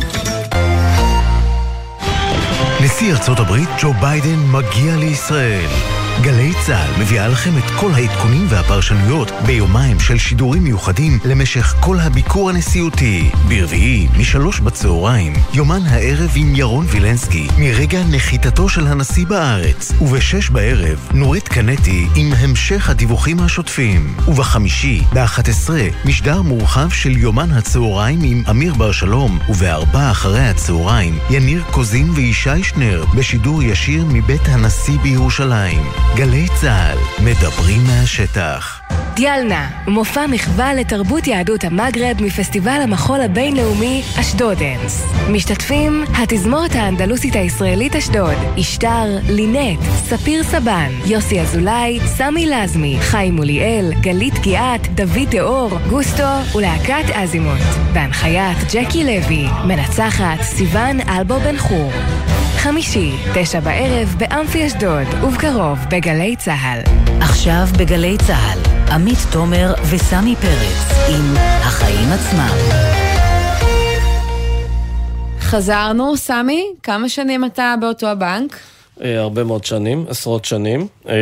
נשיא ארצות הברית ג'ו ביידן מגיע לישראל. גלי צה"ל מביאה לכם את כל העדכונים והפרשנויות ביומיים של שידורים מיוחדים למשך כל הביקור הנשיאותי. ברביעי, משלוש בצהריים, יומן הערב עם ירון וילנסקי, מרגע נחיתתו של הנשיא בארץ. ובשש בערב, נורית קנטי עם המשך הדיווחים השוטפים. ובחמישי, ב-11, משדר מורחב של יומן הצהריים עם אמיר בר שלום, ובארבע אחרי הצהריים, יניר קוזין וישי שנר, בשידור ישיר מבית הנשיא בירושלים. גלי צה"ל, מדברים מהשטח. דיאלנה, מופע מחווה לתרבות יהדות המגרב מפסטיבל המחול הבינלאומי אשדודנס. משתתפים התזמורת האנדלוסית הישראלית אשדוד, אשתר, לינט, ספיר סבן, יוסי אזולאי, סמי לזמי, חיים מוליאל, גלית גיאת, דוד תיאור, גוסטו ולהקת אזימוט. בהנחיית ג'קי לוי, מנצחת סיון אלבו בן חור. חמישי, תשע בערב באמפי אשדוד, ובקרוב בגלי צה"ל. עכשיו בגלי צה"ל, עמית תומר וסמי פרץ עם החיים עצמם. חזרנו, סמי, כמה שנים אתה באותו הבנק? אה, הרבה מאוד שנים, עשרות שנים. אה,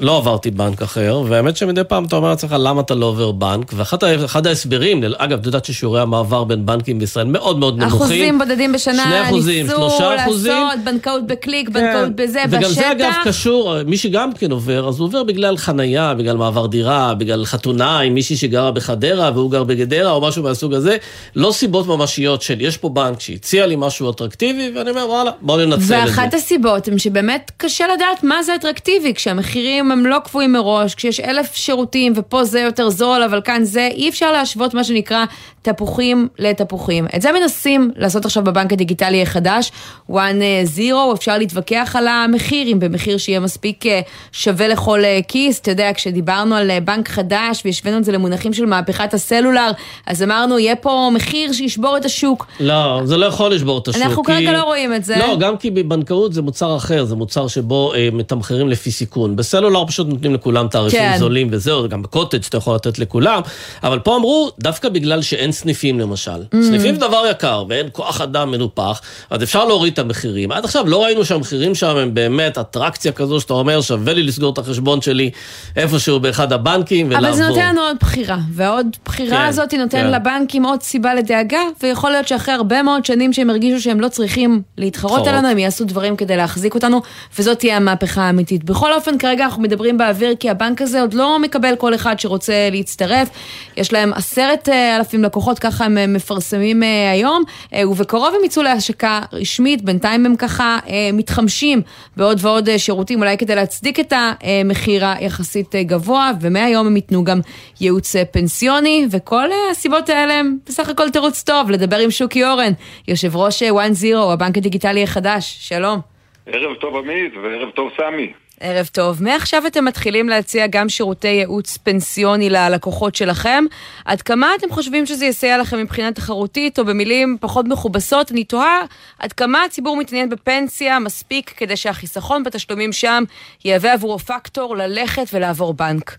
לא עברתי בנק אחר, והאמת שמדי פעם אתה אומר לעצמך, למה אתה לא עובר בנק? ואחד ההסברים, אגב, את יודעת ששיעורי המעבר בין בנקים בישראל מאוד מאוד נמוכים. אחוזים בודדים בשנה, שני אחוזים, ניסו אחוזים. לעשות בנקאות בקליק, בנקאות בזה, וגם בשטח. זה אגב קשור, מי שגם כן עובר, אז הוא עובר בגלל חנייה, בגלל מעבר דירה, בגלל חתונה עם מישהי שגרה בחדרה והוא גר בגדרה או משהו מהסוג הזה. לא סיבות ממשיות של יש פה בנק שהציע לי משהו אטרקטיבי, ואני אומר וואלה, בוא ננצל את זה. ואחת הסיבות הם שבאמת קשה לדעת מה זה אטרקטיבי, כשהמחירים הם לא קבועים מראש, כשיש אלף שירותים ופה זה יותר זול, אבל כאן זה, אי אפשר להשוות מה שנקרא תפוחים לתפוחים. את זה מנסים לעשות עכשיו בבנק הדיגיטלי החדש, one zero, אפשר להתווכח על המחיר, אם במחיר שיהיה מספיק אה, שווה לכל אה, כיס, אתה יודע, כשדיברנו על אה, בנק חדש והשווינו את זה למונחים של מהפכת הסלולר, אז אמרנו, יהיה פה מחיר שישבור את השוק. לא, זה לא יכול לשבור את השוק. אנחנו כרגע לא רואים את זה. לא, גם כי בבנקאות זה מוצר אחר, זה מוצר שבו אה, מתמחרים לפי סיכון. בסלולר פשוט נותנים לכולם תעריפים כן. זולים וזהו, גם בקוטג' אתה יכול לתת לכולם, אבל פה אמרו, דווקא בגלל שאין סניפים למשל. Mm. סניפים זה דבר יקר ואין כוח אדם מנופח, אז אפשר להוריד את המחירים. עד עכשיו לא ראינו שהמחירים שם הם באמת אטרקציה כזו שאתה אומר, שווה לי לסגור את החשבון שלי איפשהו באחד הבנקים ולעבור. אבל זה נותן לנו עוד בחירה, והעוד בחירה כן, הזאת נותן כן. לבנקים עוד סיבה לדאגה, ויכול להיות שאחרי הרבה מאוד שנים שהם הרגישו שהם לא צריכים להתחרות להתחרות. עלינו, הם יעשו דברים כדי להחזיק אותנו, וזאת תהיה המהפכה האמיתית. בכל אופן, כרגע אנחנו מדברים באוויר, כי הבנק הזה עוד לא מקבל כל אחד שרוצה להצטרף. יש להם עשרת אה, אלפים לקוחות, ככה הם מפרסמים אה, היום, אה, ובקרוב הם יצאו להשקה רשמית, בינתיים הם ככה אה, מתחמשים בעוד ועוד שירותים, אולי כדי להצדיק את המחיר היחסית גבוה, ומהיום הם ייתנו גם ייעוץ פנסיוני, וכל הסיבות האלה הם בסך הכל תירוץ טוב לדבר עם שוקי אורן, יושב ראש אה, one zero, הבנק הדיגיטלי החדש, שלום. ערב טוב עמית וערב טוב סמי. ערב טוב. מעכשיו אתם מתחילים להציע גם שירותי ייעוץ פנסיוני ללקוחות שלכם. עד כמה אתם חושבים שזה יסייע לכם מבחינה תחרותית, או במילים פחות מכובסות? אני תוהה עד כמה הציבור מתעניין בפנסיה מספיק כדי שהחיסכון בתשלומים שם יהווה עבורו פקטור ללכת ולעבור בנק.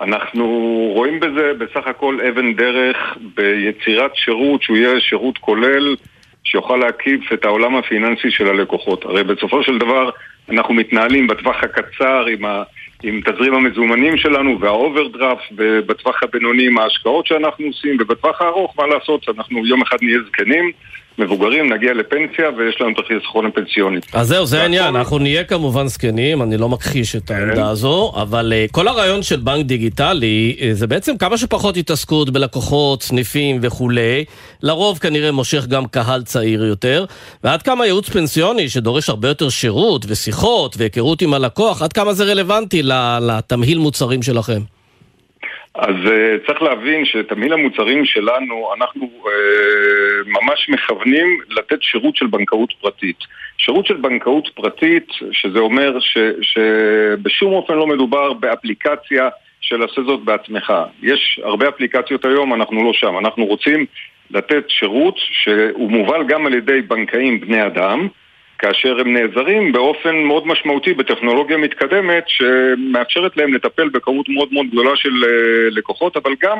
אנחנו רואים בזה בסך הכל אבן דרך ביצירת שירות שהוא יהיה שירות כולל שיוכל להקיף את העולם הפיננסי של הלקוחות. הרי בסופו של דבר אנחנו מתנהלים בטווח הקצר עם, ה, עם תזרים המזומנים שלנו והאוברדרפט, ובטווח הבינוני עם ההשקעות שאנחנו עושים, ובטווח הארוך, מה לעשות, אנחנו יום אחד נהיה זקנים, מבוגרים, נגיע לפנסיה ויש לנו את החיסכון הפנסיוני. אז זהו, זה העניין, אנחנו נהיה כמובן זקנים, אני לא מכחיש את העמדה הזו, אבל אה, כל הרעיון של בנק דיגיטלי אה, זה בעצם כמה שפחות התעסקות בלקוחות, סניפים וכולי, לרוב כנראה מושך גם קהל צעיר יותר, ועד כמה ייעוץ פנסיוני שדורש הרבה יותר שירות ושיחות והיכרות עם הלקוח, עד כמה זה רלוונטי לתמהיל מוצרים שלכם. אז uh, צריך להבין שתמהיל המוצרים שלנו, אנחנו uh, ממש מכוונים לתת שירות של בנקאות פרטית. שירות של בנקאות פרטית, שזה אומר ש, שבשום אופן לא מדובר באפליקציה של עשה זאת בעצמך. יש הרבה אפליקציות היום, אנחנו לא שם. אנחנו רוצים לתת שירות שהוא מובל גם על ידי בנקאים בני אדם, כאשר הם נעזרים באופן מאוד משמעותי בטכנולוגיה מתקדמת שמאפשרת להם לטפל בכמות מאוד מאוד גדולה של אה, לקוחות, אבל גם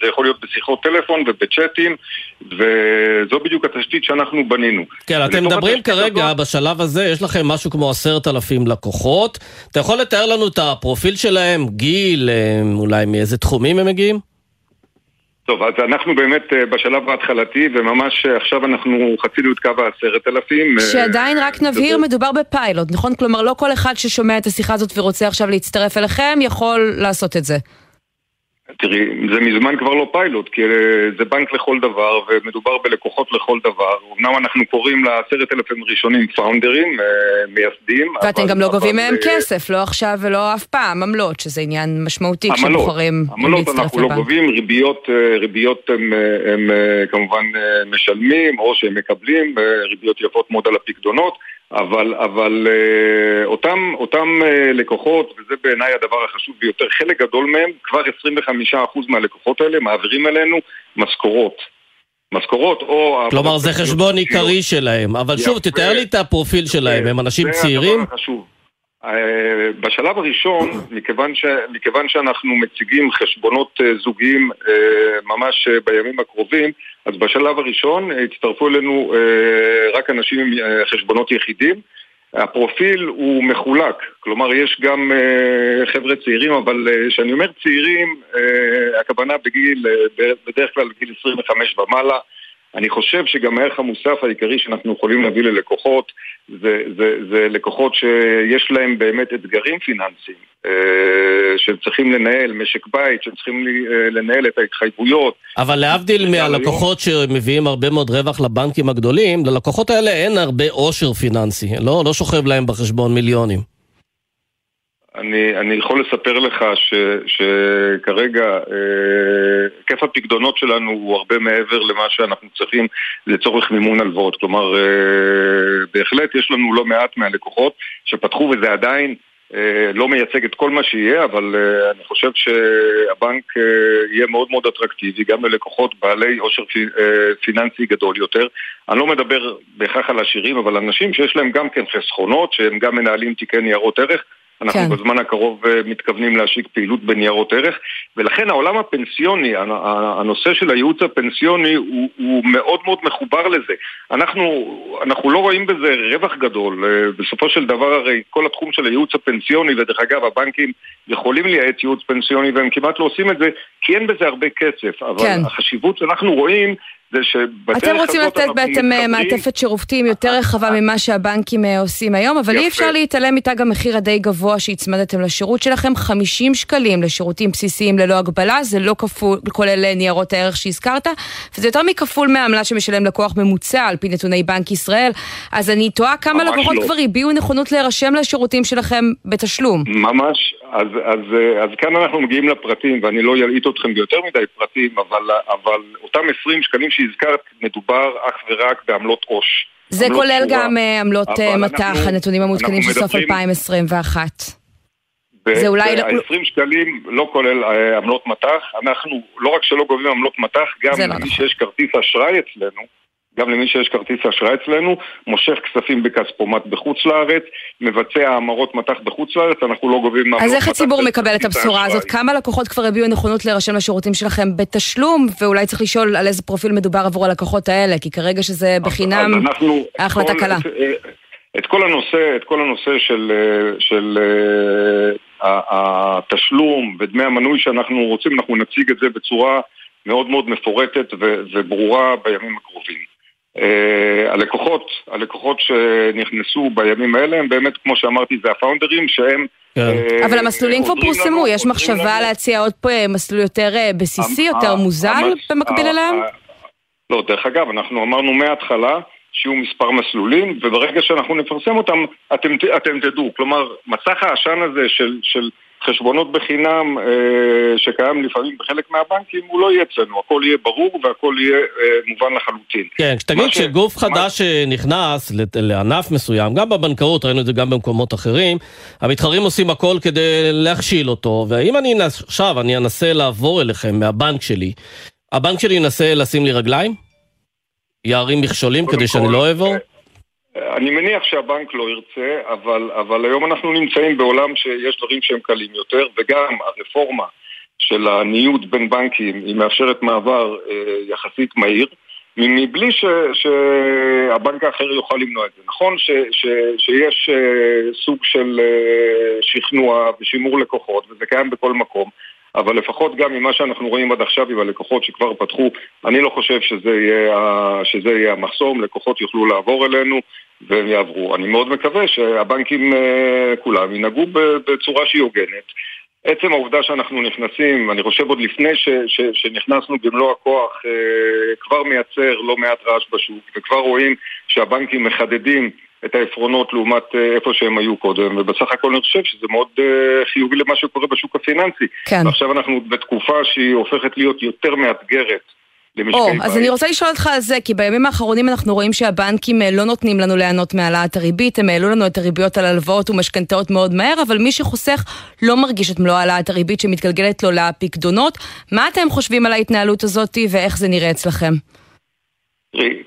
זה יכול להיות בשיחות טלפון ובצ'אטים, וזו בדיוק התשתית שאנחנו בנינו. כן, אתם מדברים כרגע, הזאת- בשלב הזה, יש לכם משהו כמו עשרת אלפים לקוחות. אתה יכול לתאר לנו את הפרופיל שלהם, גיל, אה, אולי מאיזה תחומים הם מגיעים? טוב, אז אנחנו באמת אה, בשלב ההתחלתי, וממש אה, עכשיו אנחנו חצינו את קו העשרת אלפים. אה, שעדיין רק נבהיר, מדובר בפיילוט, נכון? כלומר, לא כל אחד ששומע את השיחה הזאת ורוצה עכשיו להצטרף אליכם יכול לעשות את זה. תראי, זה מזמן כבר לא פיילוט, כי אה, זה בנק לכל דבר, ומדובר בלקוחות לכל דבר. אמנם אנחנו קוראים לעשרת אלפים ראשונים פאונדרים, אה, מייסדים. ואתם אבל- גם לא גובים מהם אה, כסף, לא עכשיו ולא אף פעם, עמלות, שזה עניין משמעותי עמלות, כשבוחרים עמלות להצטרף אנחנו לא לבנק. גובים, ריביות, ריביות הם, הם כמובן משלמים או שהם מקבלים, ריביות יפות מאוד על הפקדונות, אבל, אבל אה, אותם, אותם אה, לקוחות, וזה בעיניי הדבר החשוב ביותר, חלק גדול מהם, כבר 25% מהלקוחות האלה מעבירים אלינו משכורות. משכורות או... כלומר, זה חשבון עיקרי שלהם. אבל שוב. תתאר לי את הפרופיל שלהם, הם אנשים זה צעירים? הדבר החשוב. אה, בשלב הראשון, מכיוון, ש, מכיוון שאנחנו מציגים חשבונות אה, זוגיים אה, ממש בימים הקרובים, אז בשלב הראשון הצטרפו אלינו רק אנשים עם חשבונות יחידים. הפרופיל הוא מחולק, כלומר יש גם חבר'ה צעירים, אבל כשאני אומר צעירים, הכוונה בגיל, בדרך כלל גיל 25 ומעלה. אני חושב שגם הערך המוסף העיקרי שאנחנו יכולים להביא ללקוחות זה, זה, זה לקוחות שיש להם באמת אתגרים פיננסיים, אה, שהם צריכים לנהל משק בית, שהם צריכים אה, לנהל את ההתחייבויות. אבל להבדיל מהלקוחות שמביאים הרבה מאוד רווח לבנקים הגדולים, ללקוחות האלה אין הרבה עושר פיננסי, לא, לא שוכב להם בחשבון מיליונים. אני, אני יכול לספר לך ש, שכרגע היקף אה, הפקדונות שלנו הוא הרבה מעבר למה שאנחנו צריכים לצורך מימון הלוואות. כלומר, אה, בהחלט יש לנו לא מעט מהלקוחות שפתחו וזה עדיין אה, לא מייצג את כל מה שיהיה, אבל אה, אני חושב שהבנק אה, יהיה מאוד מאוד אטרקטיבי גם ללקוחות בעלי עושר אה, פיננסי גדול יותר. אני לא מדבר בהכרח על עשירים, אבל אנשים שיש להם גם כן חסכונות, שהם גם מנהלים תיקי ניירות ערך. אנחנו כן. בזמן הקרוב אה, מתכוונים להשיק פעילות בניירות ערך ולכן העולם הפנסיוני, הנושא של הייעוץ הפנסיוני הוא, הוא מאוד מאוד מחובר לזה. אנחנו, אנחנו לא רואים בזה רווח גדול. אה, בסופו של דבר הרי כל התחום של הייעוץ הפנסיוני, ודרך אגב הבנקים יכולים לייעץ ייעוץ פנסיוני והם כמעט לא עושים את זה כי אין בזה הרבה כסף. אבל כן. החשיבות שאנחנו רואים זה שבדרך אתם רוצים לתת בעצם אה, מעטפת שירותים יותר רחבה ממה שהבנקים אה, עושים היום, אבל אי אפשר להתעלם איתה גם מחיר הדי גבוה שהצמדתם לשירות שלכם, 50 שקלים לשירותים בסיסיים ללא הגבלה, זה לא כפול, כולל אה, ניירות הערך שהזכרת, וזה יותר מכפול מהעמלה שמשלם לקוח ממוצע על פי נתוני בנק ישראל, אז אני תוהה כמה לקוחות לא. כבר הביעו נכונות להירשם לשירותים שלכם בתשלום. ממש, אז, אז, אז כאן אנחנו מגיעים לפרטים, ואני לא אלעיט אתכם ביותר מדי פרטים, אבל, אבל אותם 20 שקלים שהזכרת, מדובר אך ורק בעמלות עו"ש. זה כולל שורה. גם uh, עמלות uh, מט"ח, הנתונים המעודכנים של סוף 2021. זה אולי... ה-20 שקלים לא כולל uh, עמלות מט"ח, אנחנו לא רק שלא גובים עמלות מט"ח, גם לא למי נכון. שיש כרטיס אשראי אצלנו, גם למי שיש כרטיס אשראי אצלנו, מושך כספים בכספומט בחוץ לארץ, מבצע המרות מטח בחוץ לארץ, אנחנו לא גובים... אז איך הציבור מקבל את הבשורה הזאת? כמה לקוחות כבר הביעו נכונות להירשם לשירותים שלכם בתשלום, ואולי צריך לשאול על איזה פרופיל מדובר עבור הלקוחות האלה, כי כרגע שזה בחינם, ההחלטה קלה. את כל הנושא, את כל הנושא של, של uh, התשלום ודמי המנוי שאנחנו רוצים, אנחנו נציג את זה בצורה מאוד מאוד מפורטת וברורה בימים הקרובים. Uh, הלקוחות, הלקוחות שנכנסו בימים האלה הם באמת, כמו שאמרתי, זה הפאונדרים שהם... כן. Uh, אבל המסלולים כבר פורסמו, יש מחשבה. להציע עוד פה מסלול יותר בסיסי, יותר מוזל במקביל אליהם? לא, דרך אגב, אנחנו אמרנו מההתחלה שיהיו מספר מסלולים, וברגע שאנחנו נפרסם אותם, אתם, אתם תדעו. כלומר, מסך העשן הזה של, של חשבונות בחינם אה, שקיים לפעמים בחלק מהבנקים, הוא לא יהיה אצלנו, הכל יהיה ברור והכל יהיה אה, מובן לחלוטין. כן, כשתגיד שגוף ש... חדש מה... נכנס לענף מסוים, גם בבנקאות, ראינו את זה גם במקומות אחרים, המתחרים עושים הכל כדי להכשיל אותו, ואם אני עכשיו, אני אנסה לעבור אליכם מהבנק שלי, הבנק שלי ינסה לשים לי רגליים? יערים מכשולים כדי שאני לא אעבור? אני מניח שהבנק לא ירצה, אבל, אבל היום אנחנו נמצאים בעולם שיש דברים שהם קלים יותר, וגם הרפורמה של הניוד בין בנקים היא מאפשרת מעבר אה, יחסית מהיר, מבלי ש, שהבנק האחר יוכל למנוע את זה. נכון ש, ש, שיש אה, סוג של אה, שכנוע ושימור לקוחות, וזה קיים בכל מקום, אבל לפחות גם ממה שאנחנו רואים עד עכשיו עם הלקוחות שכבר פתחו, אני לא חושב שזה יהיה, שזה יהיה המחסום, לקוחות יוכלו לעבור אלינו והם יעברו. אני מאוד מקווה שהבנקים אה, כולם ינהגו בצורה שהיא הוגנת. עצם העובדה שאנחנו נכנסים, אני חושב עוד לפני ש, ש, שנכנסנו במלוא הכוח, אה, כבר מייצר לא מעט רעש בשוק, וכבר רואים שהבנקים מחדדים את העפרונות לעומת אה, איפה שהם היו קודם, ובסך הכל אני חושב שזה מאוד חיובי למה שקורה בשוק הפיננסי. כן. ועכשיו אנחנו בתקופה שהיא הופכת להיות יותר מאתגרת. למשקי בית. אז אני רוצה לשאול אותך על זה, כי בימים האחרונים אנחנו רואים שהבנקים אה, לא נותנים לנו ליהנות מהעלאת הריבית, הם העלו לנו את הריביות על הלוואות ומשכנתאות מאוד מהר, אבל מי שחוסך לא מרגיש את מלוא העלאת הריבית שמתגלגלת לו לפקדונות. מה אתם חושבים על ההתנהלות הזאת ואיך זה נראה אצלכם?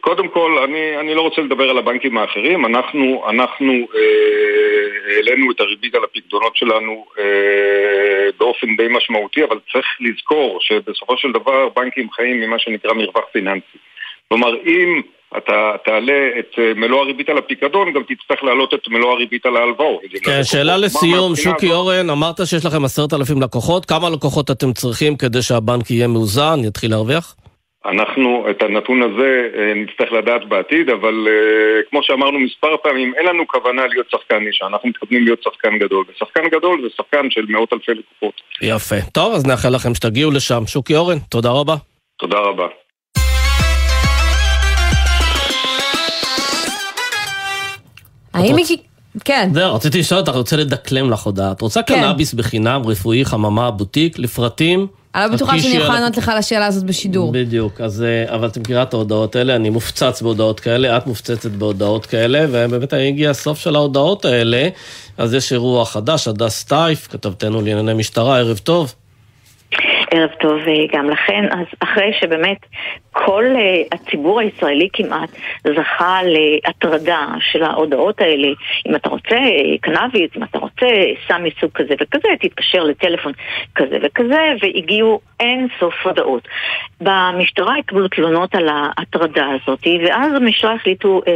קודם כל, אני, אני לא רוצה לדבר על הבנקים האחרים, אנחנו, אנחנו אה, העלינו את הריבית על הפקדונות שלנו אה, באופן די משמעותי, אבל צריך לזכור שבסופו של דבר בנקים חיים ממה שנקרא מרווח פיננסי. כלומר, אם אתה תעלה את אה, מלוא הריבית על הפיקדון, גם תצטרך להעלות את מלוא הריבית על ההלוואות. כן, שאלה לסיום, שוקי אורן, אמרת שיש לכם עשרת אלפים לקוחות, כמה לקוחות אתם צריכים כדי שהבנק יהיה מאוזן, יתחיל להרוויח? אנחנו את הנתון הזה אה, נצטרך לדעת בעתיד, אבל אה, כמו שאמרנו מספר פעמים, אין לנו כוונה להיות שחקן נישה, אנחנו מתכוונים להיות שחקן גדול. ושחקן גדול זה שחקן של מאות אלפי לקוחות. יפה. טוב, אז נאחל לכם שתגיעו לשם. שוקי אורן, תודה רבה. תודה רבה. האם היא... כן. זהו, רציתי לשאול אותך, רוצה לדקלם לך הודעה. את רוצה כן. קנאביס בחינם, רפואי, חממה, בוטיק, לפרטים? אני לא בטוחה שאני יכולה לענות לך על השאלה הזאת בשידור. בדיוק, אז אה, אבל את מכירה את ההודעות האלה, אני מופצץ בהודעות כאלה, את מופצצת בהודעות כאלה, ובאמת הגיע הסוף של ההודעות האלה, אז יש אירוע חדש, הדס סטייף, כתבתנו לענייני משטרה, ערב טוב. ערב טוב אה, גם לכן. אז אחרי שבאמת כל אה, הציבור הישראלי כמעט זכה להטרדה של ההודעות האלה, אם אתה רוצה אה, קנאביס, אם אתה רוצה סם מסוג כזה וכזה, תתקשר לטלפון כזה וכזה, והגיעו אין סוף הודעות. במשטרה יקבלו תלונות על ההטרדה הזאת, ואז המשטרה החליטו אה,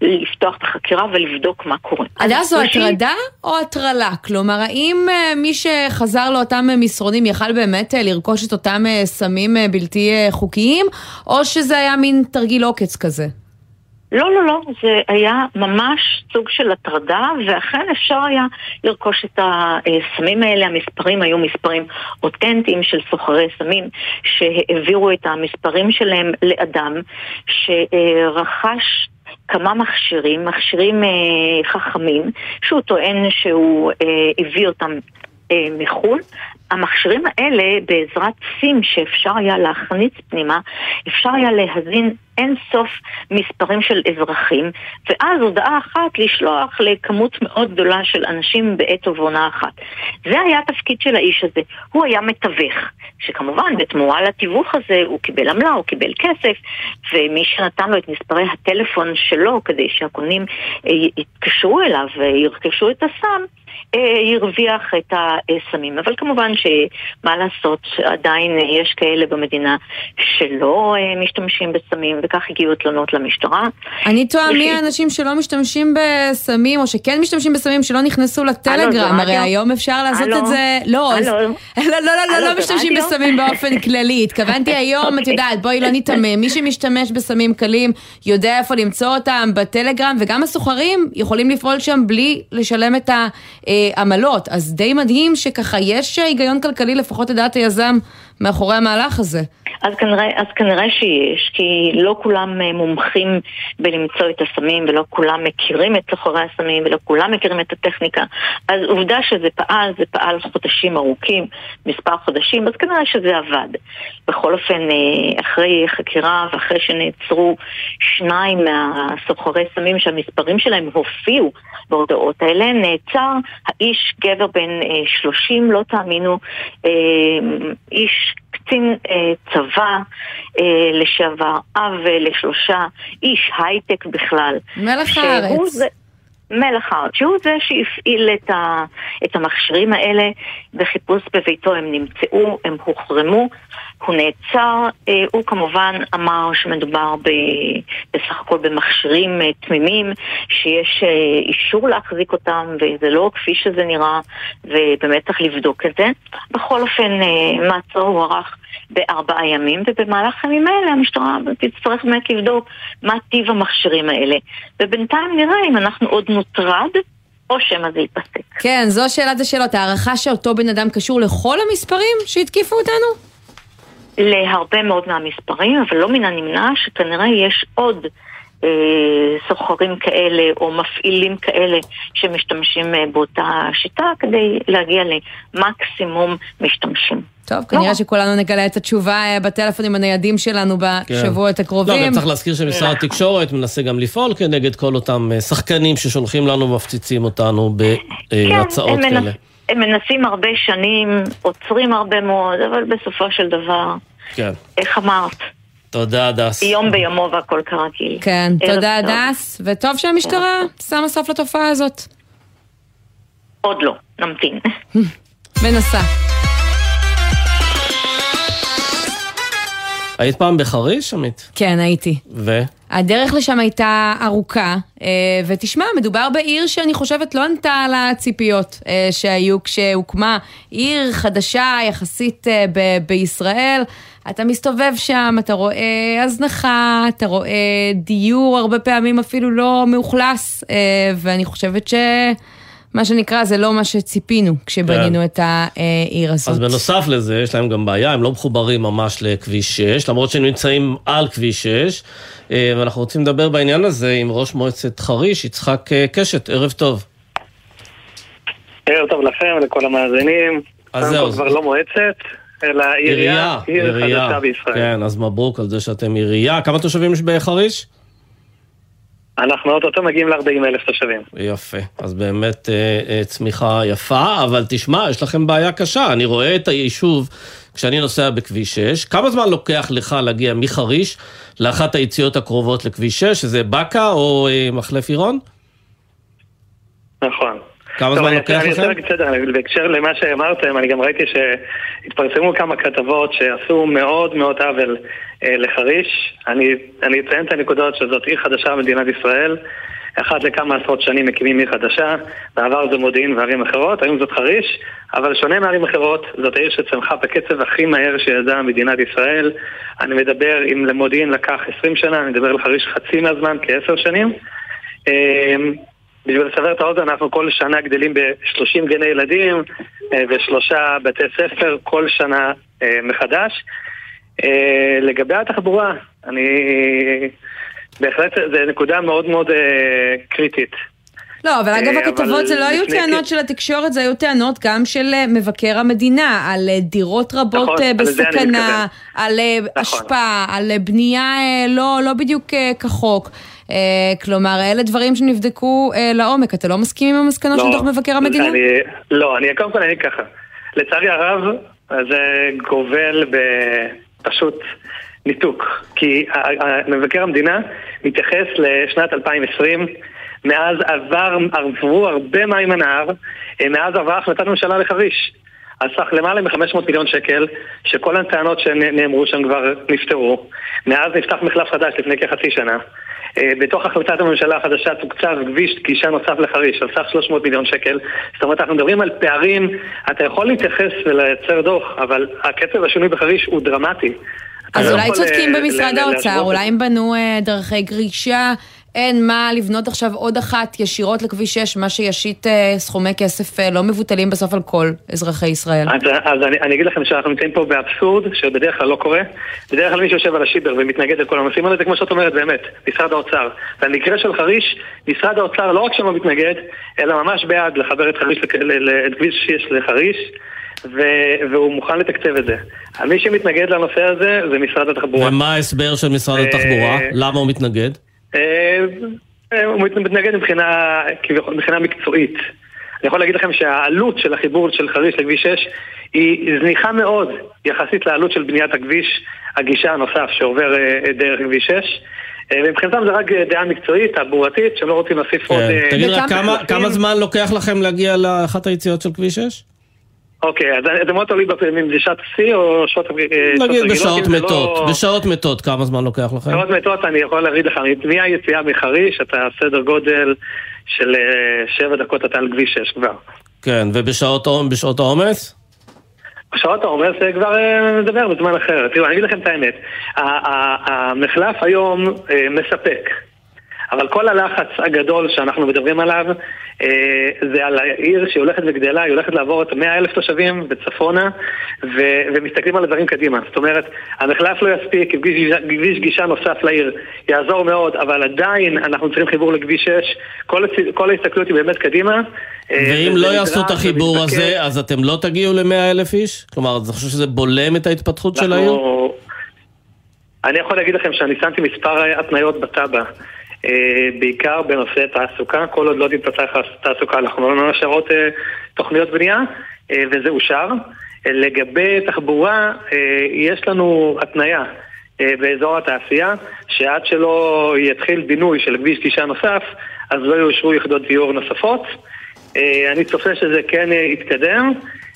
לפתוח את החקירה ולבדוק מה קורה. הדס זו הטרדה או הטרלה? כלומר, האם מי שחזר לאותם מסרונים יכל באמת אה, לרכוש את אותם אה, סמים אה, בלתי חוקיים, או שזה היה מין תרגיל עוקץ כזה? לא, לא, לא, זה היה ממש סוג של הטרדה, ואכן אפשר היה לרכוש את הסמים האלה. המספרים היו מספרים אותנטיים של סוחרי סמים, שהעבירו את המספרים שלהם לאדם שרכש כמה מכשירים, מכשירים אה, חכמים, שהוא טוען שהוא אה, הביא אותם מחו"ל. המכשירים האלה, בעזרת סים שאפשר היה להכניס פנימה, אפשר היה להזין אין סוף מספרים של אזרחים, ואז הודעה אחת לשלוח לכמות מאוד גדולה של אנשים בעת ובעונה אחת. זה היה התפקיד של האיש הזה. הוא היה מתווך, שכמובן בתמורה לתיווך הזה הוא קיבל עמלה, הוא קיבל כסף, ומי שנתן לו את מספרי הטלפון שלו כדי שהקונים אה, יתקשרו אליו וירכשו את הסם, אה, הרוויח את הסמים. אבל כמובן שמה לעשות, עדיין אה, יש כאלה במדינה שלא אה, משתמשים בסמים, וכך הגיעו תלונות למשטרה. אני תוהה מי האנשים שלא משתמשים בסמים, או שכן משתמשים בסמים, שלא נכנסו לטלגרם, הרי. היום אפשר לעשות? את זה... לא? לא, לא, לא, לא, לא משתמשים? בסמים באופן כללי. התכוונתי היום, את יודעת, בואי לא ניתמם. מי שמשתמש בסמים קלים יודע איפה למצוא אותם בטלגרם, וגם הסוחרים יכולים לפעול שם בלי לשלם את העמלות. אז די מדהים שככה יש היגיון כלכלי, לפחות לדעת היזם, מאחורי המהלך הזה. אז כנראה, אז כנראה שיש, כי לא כולם אה, מומחים בלמצוא את הסמים ולא כולם מכירים את סוחרי הסמים ולא כולם מכירים את הטכניקה. אז עובדה שזה פעל, זה פעל חודשים ארוכים, מספר חודשים, אז כנראה שזה עבד. בכל אופן, אה, אחרי חקירה ואחרי שנעצרו שניים מהסוחרי סמים שהמספרים שלהם הופיעו בהודעות האלה, נעצר האיש גבר בן אה, 30, לא תאמינו, אה, איש קצין אה, צבא אה, לשעבר, אב אה, לשלושה, איש הייטק בכלל. מלך הארץ. זה- מלך הארץ, שהוא זה שהפעיל את, ה, את המכשירים האלה בחיפוש בביתו, הם נמצאו, הם הוחרמו, הוא נעצר, אה, הוא כמובן אמר שמדובר ב, בסך הכל במכשירים אה, תמימים, שיש אה, אישור להחזיק אותם וזה לא כפי שזה נראה, ובאמת צריך לבדוק את זה. בכל אופן, אה, מעצרו הוארך בארבעה ימים, ובמהלך הימים האלה המשטרה תצטרך באמת לבדוק מה טיב המכשירים האלה. ובינתיים נראה אם אנחנו עוד נוטרד, או שמא זה ייפסק. כן, זו שאלת השאלות. הערכה שאותו בן אדם קשור לכל המספרים שהתקיפו אותנו? להרבה מאוד מהמספרים, אבל לא מן הנמנע שכנראה יש עוד סוחרים כאלה או מפעילים כאלה שמשתמשים אה, באותה שיטה כדי להגיע למקסימום משתמשים. טוב, כנראה שכולנו נגלה את התשובה אה, בטלפונים הניידים שלנו בשבועות לא, הקרובים. גם צריך להזכיר שמשרד התקשורת מנסה גם לפעול כנגד כל אותם אה, שחקנים ששולחים לנו ומפציצים אותנו בהצעות הם, כאלה. הם מנסים הרבה שנים, עוצרים הרבה מאוד, אבל בסופו של דבר, כן. איך אמרת? תודה, הדס. יום ביומו והכל כרגיל. כן, ערב תודה. הדס, וטוב שהמשטרה שמה סוף לתופעה הזאת. עוד לא, נמתין. מנסה. היית פעם בחריש, עמית? כן, הייתי. ו? הדרך לשם הייתה ארוכה, אה, ותשמע, מדובר בעיר שאני חושבת לא ענתה על הציפיות אה, שהיו כשהוקמה. עיר חדשה יחסית אה, ב- בישראל, אתה מסתובב שם, אתה רואה הזנחה, אתה רואה דיור הרבה פעמים אפילו לא מאוכלס, ואני חושבת ש... מה שנקרא, זה לא מה שציפינו כשבנינו כן. את העיר הזאת. אז בנוסף לזה, יש להם גם בעיה, הם לא מחוברים ממש לכביש 6, למרות שהם נמצאים על כביש 6, אה, ואנחנו רוצים לדבר בעניין הזה עם ראש מועצת חריש, יצחק אה, קשת, ערב טוב. ערב טוב לכם ולכל המאזינים. אז זהו, כבר לא מועצת, אלא עירייה, עיר חדשה בישראל. כן, אז מברוק על זה שאתם עירייה. כמה תושבים יש בחריש? אנחנו אוטוטו מגיעים ל-40 אלף תושבים. יפה, אז באמת אה, אה, צמיחה יפה, אבל תשמע, יש לכם בעיה קשה. אני רואה את היישוב כשאני נוסע בכביש 6. כמה זמן לוקח לך להגיע מחריש לאחת היציאות הקרובות לכביש 6, שזה באקה או אה, מחלף עירון? נכון. כמה זמן לוקח אני רוצה לכם? להגיד בסדר, בהקשר למה שאמרתם, אני גם ראיתי שהתפרסמו כמה כתבות שעשו מאוד מאוד עוול אה, לחריש. אני אני אציין את הנקודות שזאת עיר חדשה במדינת ישראל. אחת לכמה עשרות שנים מקימים עיר חדשה, בעבר זה מודיעין וערים אחרות, היום זאת חריש, אבל שונה מערים אחרות, זאת העיר שצמחה בקצב הכי מהר שידעה מדינת ישראל. אני מדבר, אם למודיעין לקח 20 שנה, אני מדבר על חריש חצי מהזמן, כעשר שנים. בשביל לסבר את האוזן, אנחנו כל שנה גדלים ב-30 גני ילדים אה, ושלושה בתי ספר כל שנה אה, מחדש. אה, לגבי התחבורה, אני... בהחלט זו נקודה מאוד מאוד קריטית. לא, אבל אגב הכתבות זה לא היו טענות כ- של התקשורת, זה היו טענות גם של מבקר המדינה, על דירות רבות נכון, על בסכנה. על אה, השפעה, על בנייה לא לא בדיוק כחוק. אה, כלומר, אלה דברים שנבדקו אה, לעומק. אתה לא מסכים עם המסקנות של דוח מבקר המדינה? אני, לא, אני קודם כל אני ככה. לצערי הרב, זה גובל בפשוט ניתוק. כי מבקר המדינה מתייחס לשנת 2020, מאז עבר, עברו הרבה מים הנהר, אה, מאז עברה החלטת ממשלה לחריש. על סך למעלה מ-500 מיליון שקל, שכל הטענות שנאמרו שם כבר נפתרו. מאז נפתח מחלף חדש לפני כחצי שנה. אה, בתוך החלטת הממשלה החדשה תוקצב כביש גישה נוסף לחריש על סך 300 מיליון שקל. זאת אומרת, אנחנו מדברים על פערים, אתה יכול להתייחס ולייצר דוח, אבל הקצב השינוי בחריש הוא דרמטי. אז לא אולי צודקים אה, במשרד האוצר, אולי הם בנו אה, דרכי גרישה, אין מה לבנות עכשיו עוד אחת ישירות לכביש 6, מה שישית אה, סכומי כסף אה, לא מבוטלים בסוף על כל אזרחי ישראל. אז, אז אני, אני אגיד לכם שאנחנו נמצאים פה באבסורד שבדרך כלל לא קורה. בדרך כלל מי שיושב על השיבר ומתנגד לכל הנושאים האלה זה כמו שאת אומרת באמת, משרד האוצר. במקרה של חריש, משרד האוצר לא רק שלא מתנגד, אלא ממש בעד לחבר את חריש, את כביש 6 לחריש. ו- והוא מוכן לתקצב את זה. מי שמתנגד לנושא הזה זה משרד התחבורה. ומה ההסבר של משרד אה, התחבורה? למה הוא מתנגד? אה, אה, הוא מת- מתנגד מבחינה, כביכול, מבחינה מקצועית. אני יכול להגיד לכם שהעלות של החיבור של חריש לכביש 6 היא זניחה מאוד יחסית לעלות של בניית הכביש, הגישה הנוסף שעובר אה, דרך כביש 6. אה, ומבחינתם זה רק דעה מקצועית, תעבורתית, שהם לא רוצים להוסיף עוד... כן. אה, תגיד רק כמה זמן לוקח לכם להגיע לאחת היציאות של כביש 6? אוקיי, אז זה מאוד תלוי בפ- אם זה שעת שיא או שעות אה, שעות נגיד רגילות, בשעות זה מתות, לא- בשעות מתות כמה זמן לוקח לכם? שעות מתות אני יכול להגיד לך, מהיציאה מחריש אתה סדר גודל של אה, שבע דקות אתה על כביש 6 כבר. כן, ובשעות העומ- בשעות העומס? בשעות העומס זה כבר אה, נדבר בזמן אחר. תראו, אני אגיד לכם את האמת. המחלף היום מספק, אבל כל הלחץ הגדול שאנחנו מדברים עליו אה, זה על העיר שהיא הולכת וגדלה, היא הולכת לעבור את 100 אלף תושבים בצפונה ו- ומסתכלים על הדברים קדימה. זאת אומרת, המחלף לא יספיק, כביש, כביש גישה נוסף לעיר יעזור מאוד, אבל עדיין אנחנו צריכים חיבור לכביש 6. כל, כל ההסתכלות היא באמת קדימה. אה, ואם לא יעשו את החיבור ומתבקש. הזה, אז אתם לא תגיעו ל-100 אלף איש? כלומר, אתה חושב שזה בולם את ההתפתחות של העיר? אנחנו- אני יכול להגיד לכם שאני שמתי מספר התניות בתב"ע, בעיקר בנושא תעסוקה, כל עוד לא תתפתח תעסוקה, אנחנו לא עוד אה, תוכניות בנייה, אה, וזה אושר. אה, לגבי תחבורה, אה, יש לנו התניה אה, באזור התעשייה, שעד שלא יתחיל בינוי של כביש גישה נוסף, אז לא יאושרו יחידות דיור נוספות. אה, אני צופה שזה כן אה, יתקדם,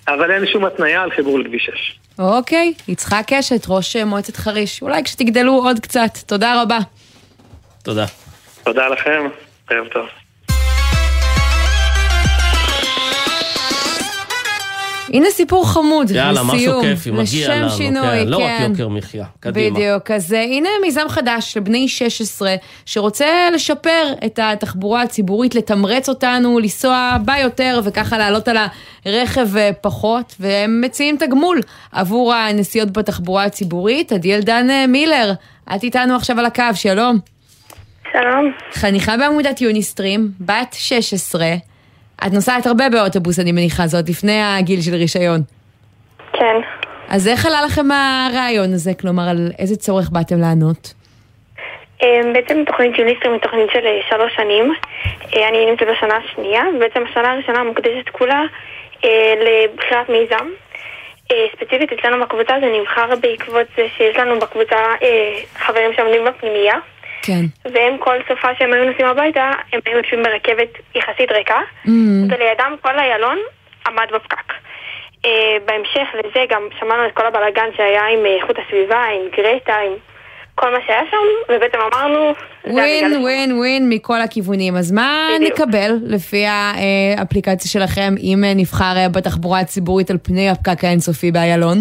אבל אין שום התניה על חיבור לכביש 6. אוקיי, יצחק קשת, ראש אה, מועצת חריש. אולי כשתגדלו עוד קצת. תודה רבה. תודה. תודה לכם, ערב טוב. הנה סיפור חמוד, יאללה, משהו לסיום. כיפי, מגיע לנו. לשם שינוי, כן, כן. לא רק יוקר מחיה. קדימה. בדיוק, אז אה, הנה מיזם חדש לבני 16 שרוצה לשפר את התחבורה הציבורית, לתמרץ אותנו, לנסוע בה יותר וככה לעלות על הרכב אה, פחות, והם מציעים תגמול עבור הנסיעות בתחבורה הציבורית. עדיאל דן אה, מילר, את איתנו עכשיו על הקו, שלום. שלום. חניכה בעמודת יוניסטרים, בת 16. את נוסעת הרבה באוטובוס, אני מניחה, זאת לפני הגיל של רישיון. כן. אז איך עלה לכם הרעיון הזה? כלומר, על איזה צורך באתם לענות? אה, בעצם תוכנית יוניסטרים היא תוכנית של אה, שלוש שנים. אה, אני נמצאת בשנה השנייה, ובעצם השנה הראשונה מוקדשת כולה אה, לבחירת מיזם. ספציפית אצלנו בקבוצה זה נבחר בעקבות זה שיש לנו בקבוצה חברים שעומדים בפנימייה, כן. והם כל סופה שהם היו נוסעים הביתה, הם היו יושבים ברכבת יחסית ריקה, Mm. ולידם כל איילון עמד בפקק. אה, בהמשך לזה גם שמענו את כל הבלאגן שהיה עם אה, איכות הסביבה, עם גרטה, עם כל מה שהיה שם, ובעצם אמרנו... ווין ווין ווין מכל הכיוונים. אז מה נקבל לפי האפליקציה שלכם אם אה, נבחר אה, בתחבורה הציבורית על פני הפקק האינסופי באיילון?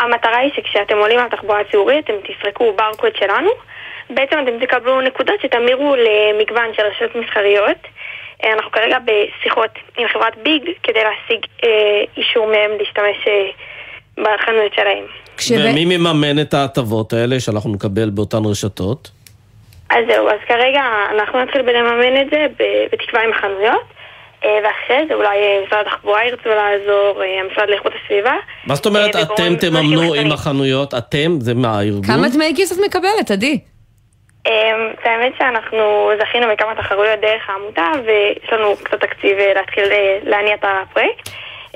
המטרה היא שכשאתם עולים על תחבורה ציבורית, אתם תסרקו ברקוד שלנו. בעצם אתם תקבלו נקודות שתמירו למגוון של רשתות מסחריות. אה, אנחנו כרגע בשיחות עם חברת ביג כדי להשיג אה, אישור מהם להשתמש אה, בחנויות שלהם. ומי מממן את ההטבות האלה שאנחנו נקבל באותן רשתות? אז זהו, אז כרגע אנחנו נתחיל בלממן את זה בתקווה עם החנויות. אה, ואחרי זה אולי אה, משרד התחבורה ירצו לעזור, אה, המשרד לאיכות הסביבה. מה זאת אומרת אה, אתם תממנו עם החנויות? אתם? זה מה, הארגון? כמה דמי את מקבלת, עדי? אמ, האמת שאנחנו זכינו בכמה תחרויות דרך העמותה ויש לנו קצת תקציב אה, להתחיל אה, להניע את הפרויקט.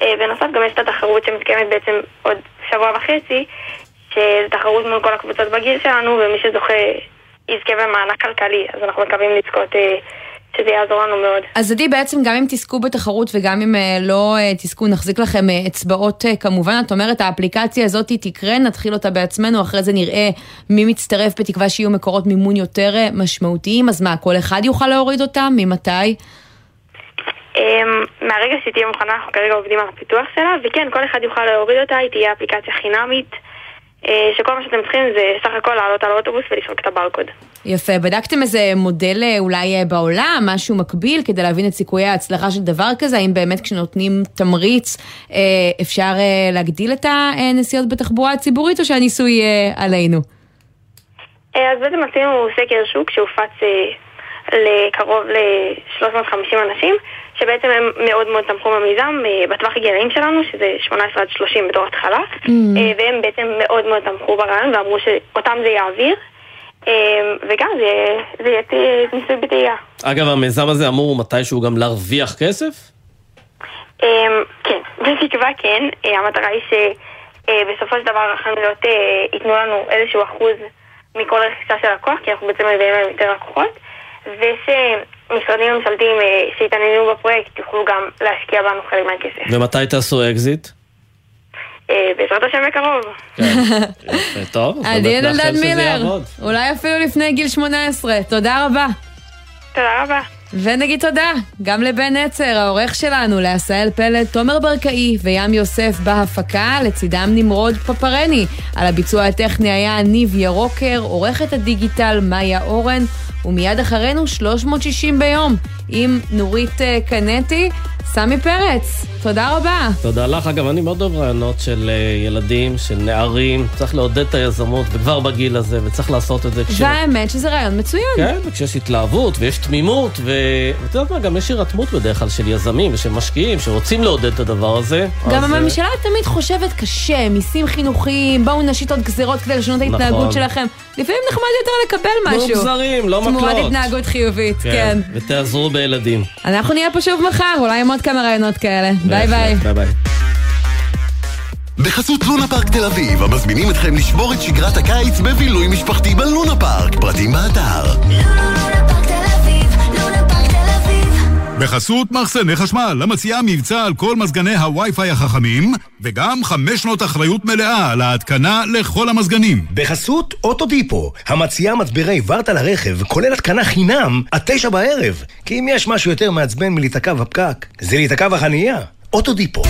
אה, בנוסף גם יש את התחרות שמתקיימת בעצם עוד שבוע וחצי, שזו תחרות מול כל הקבוצות בגיל שלנו ומי שזוכה יזכה במענק כלכלי, אז אנחנו מקווים לזכות שזה יעזור לנו מאוד. אז עדי, בעצם גם אם תזכו בתחרות וגם אם אה, לא אה, תזכו, נחזיק לכם אה, אצבעות כמובן. את אומרת, האפליקציה הזאת תקרה, נתחיל אותה בעצמנו, אחרי זה נראה מי מצטרף בתקווה שיהיו מקורות מימון יותר משמעותיים. אז מה, כל אחד יוכל להוריד אותם? ממתי? אמ, מהרגע שהיא תהיה מוכנה, אנחנו כרגע עובדים על הפיתוח שלה, וכן, כל אחד יוכל להוריד אותה, היא תהיה אפליקציה חינמית, שכל מה שאתם צריכים זה סך הכל לעלות על האוטובוס ולסרוק את הברקוד. יפה, בדקתם איזה מודל אה, אולי אה, בעולם, משהו מקביל, כדי להבין את סיכויי ההצלחה של דבר כזה? האם באמת כשנותנים תמריץ אה, אפשר אה, להגדיל את הנסיעות בתחבורה הציבורית, או שהניסוי יהיה עלינו? אה, אז בעצם עשינו סקר שוק שהופץ אה, לקרוב ל-350 אנשים, שבעצם הם מאוד מאוד תמכו במיזם אה, בטווח הגילאים שלנו, שזה 18 עד 30 בתור התחלה, Mm. אה, והם בעצם מאוד מאוד תמכו ברעיון ואמרו שאותם זה יעביר, אה, וגם זה, זה יהיה ניסוי בטעייה. אגב, המיזם הזה אמור מתישהו גם להרוויח כסף? כן, בתקווה כן, המטרה היא שבסופו של דבר החנויות ייתנו לנו איזשהו אחוז מכל רכישה של לקוח, כי אנחנו בעצם מביאים להם יותר לקוחות, ושמשרדים ממשלתיים אה, שהתעניינו בפרויקט יוכלו גם להשקיע בנו חלק מהכסף. ומתי תעשו אקזיט? אה, בעזרת השם בקרוב. יפה, טוב, עדי באמת נאחל אלדד שזה מילר, יעבוד. אולי אפילו לפני גיל 18. תודה רבה. תודה רבה. ונגיד תודה גם לבן נצר, העורך שלנו, לעשהאל פלד, תומר ברקאי וים יוסף בהפקה, לצידם נמרוד פפרני. על הביצוע הטכני היה ניב ירוקר, עורכת הדיגיטל מאיה אורן, ומיד אחרינו 360 ביום עם נורית אה, קנטי. סמי פרץ, תודה רבה. תודה לך. אגב, אני מאוד אוהב רעיונות של אה, ילדים, של נערים. צריך לעודד את היזמות, וכבר בגיל הזה, וצריך לעשות את זה כש... והאמת שזה רעיון מצוין. כן, וכשיש התלהבות ויש תמימות, ו- ואת יודעת מה, גם יש הירתמות בדרך כלל של יזמים ושל משקיעים שרוצים לעודד את הדבר הזה. גם אז, אה, הממשלה תמיד חושבת קשה, מיסים חינוכיים, בואו נשית עוד גזירות כדי לשנות את נכון. ההתנהגות שלכם. לפעמים נחמד יותר לקבל תנו משהו. גזרים, לא תמורת מקלות. התנהגות חיובית, כן. ותעזרו בילדים. אנחנו נהיה פה שוב מחר, אולי עם עוד כמה רעיונות כאלה. ביי ביי. ביי ביי. בחסות לונה פארק תל אביב, המזמינים אתכם לשבור את שגרת הקיץ בבילוי משפחתי בלונה פארק. פרטים באתר. בחסות מחסני חשמל, המציעה מבצע על כל מזגני הווי-פיי החכמים, וגם חמש שנות אחריות מלאה על ההתקנה לכל המזגנים. בחסות אוטודיפו, המציעה מצברי ורטה לרכב, כולל התקנה חינם עד תשע בערב. כי אם יש משהו יותר מעצבן מלהיתקע בפקק, זה להיתקע בחנייה. אוטודיפו.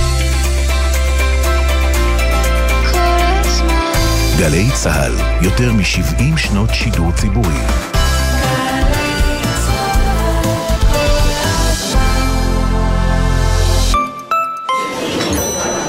גלי צה"ל, יותר מ-70 שנות שידור ציבורי.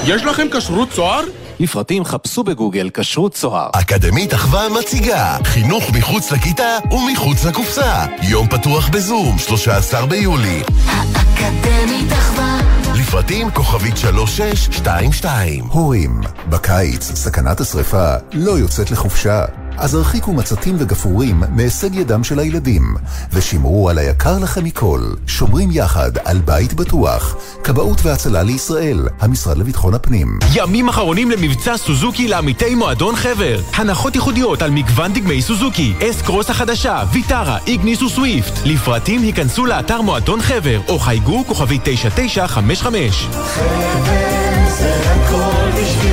יש לכם כשרות צוהר? לפרטים חפשו בגוגל כשרות צוהר. אקדמית אחווה מציגה חינוך מחוץ לכיתה ומחוץ לקופסה. יום פתוח בזום, 13 ביולי. האקדמית אחווה לפרטים כוכבית 3622. הורים, בקיץ סכנת השרפה לא יוצאת לחופשה. אז הרחיקו מצתים וגפרורים מהישג ידם של הילדים, ושמרו על היקר לכם מכל, שומרים יחד על בית בטוח. כבאות והצלה לישראל, המשרד לביטחון הפנים. ימים אחרונים למבצע סוזוקי לעמיתי מועדון חבר. הנחות ייחודיות על מגוון דגמי סוזוקי, אס קרוס החדשה, ויטרה, איגניס וסוויפט. לפרטים היכנסו לאתר מועדון חבר, או חייגו כוכבי 9955. חבר זה הכל בשבילך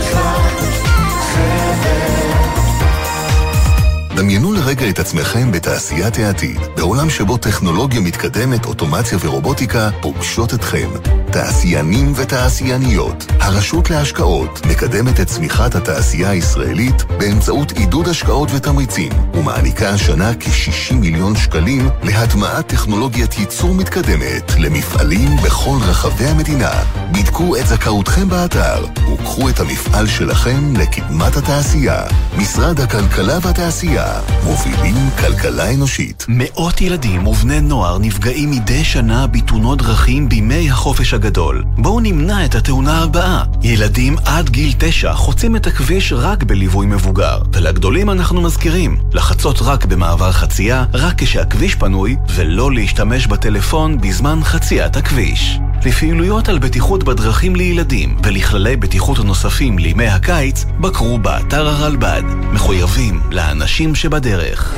דמיינו לרגע את עצמכם בתעשיית העתיד, בעולם שבו טכנולוגיה מתקדמת, אוטומציה ורובוטיקה פוגשות אתכם. תעשיינים ותעשייניות, הרשות להשקעות מקדמת את צמיחת התעשייה הישראלית באמצעות עידוד השקעות ותמריצים, ומעניקה השנה כ-60 מיליון שקלים להטמעת טכנולוגיית ייצור מתקדמת למפעלים בכל רחבי המדינה. בדקו את זכאותכם באתר, וקחו את המפעל שלכם לקדמת התעשייה. משרד הכלכלה והתעשייה, מובילים כלכלה אנושית. מאות ילדים ובני נוער נפגעים מדי שנה בתאונות דרכים בימי החופש הגדול. בואו נמנע את התאונה הבאה. ילדים עד גיל תשע חוצים את הכביש רק בליווי מבוגר. ולגדולים אנחנו מזכירים, לחצות רק במעבר חצייה, רק כשהכביש פנוי, ולא להשתמש בטלפון בזמן חציית הכביש. לפעילויות על בטיחות בדרכים לילדים ולכללי בטיחות נוספים לימי הקיץ, בקרו באתר הרלב"ד. מחויבים לאנשים שבדרך.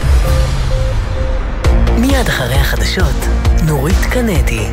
מיד אחרי החדשות, נורית קנדי.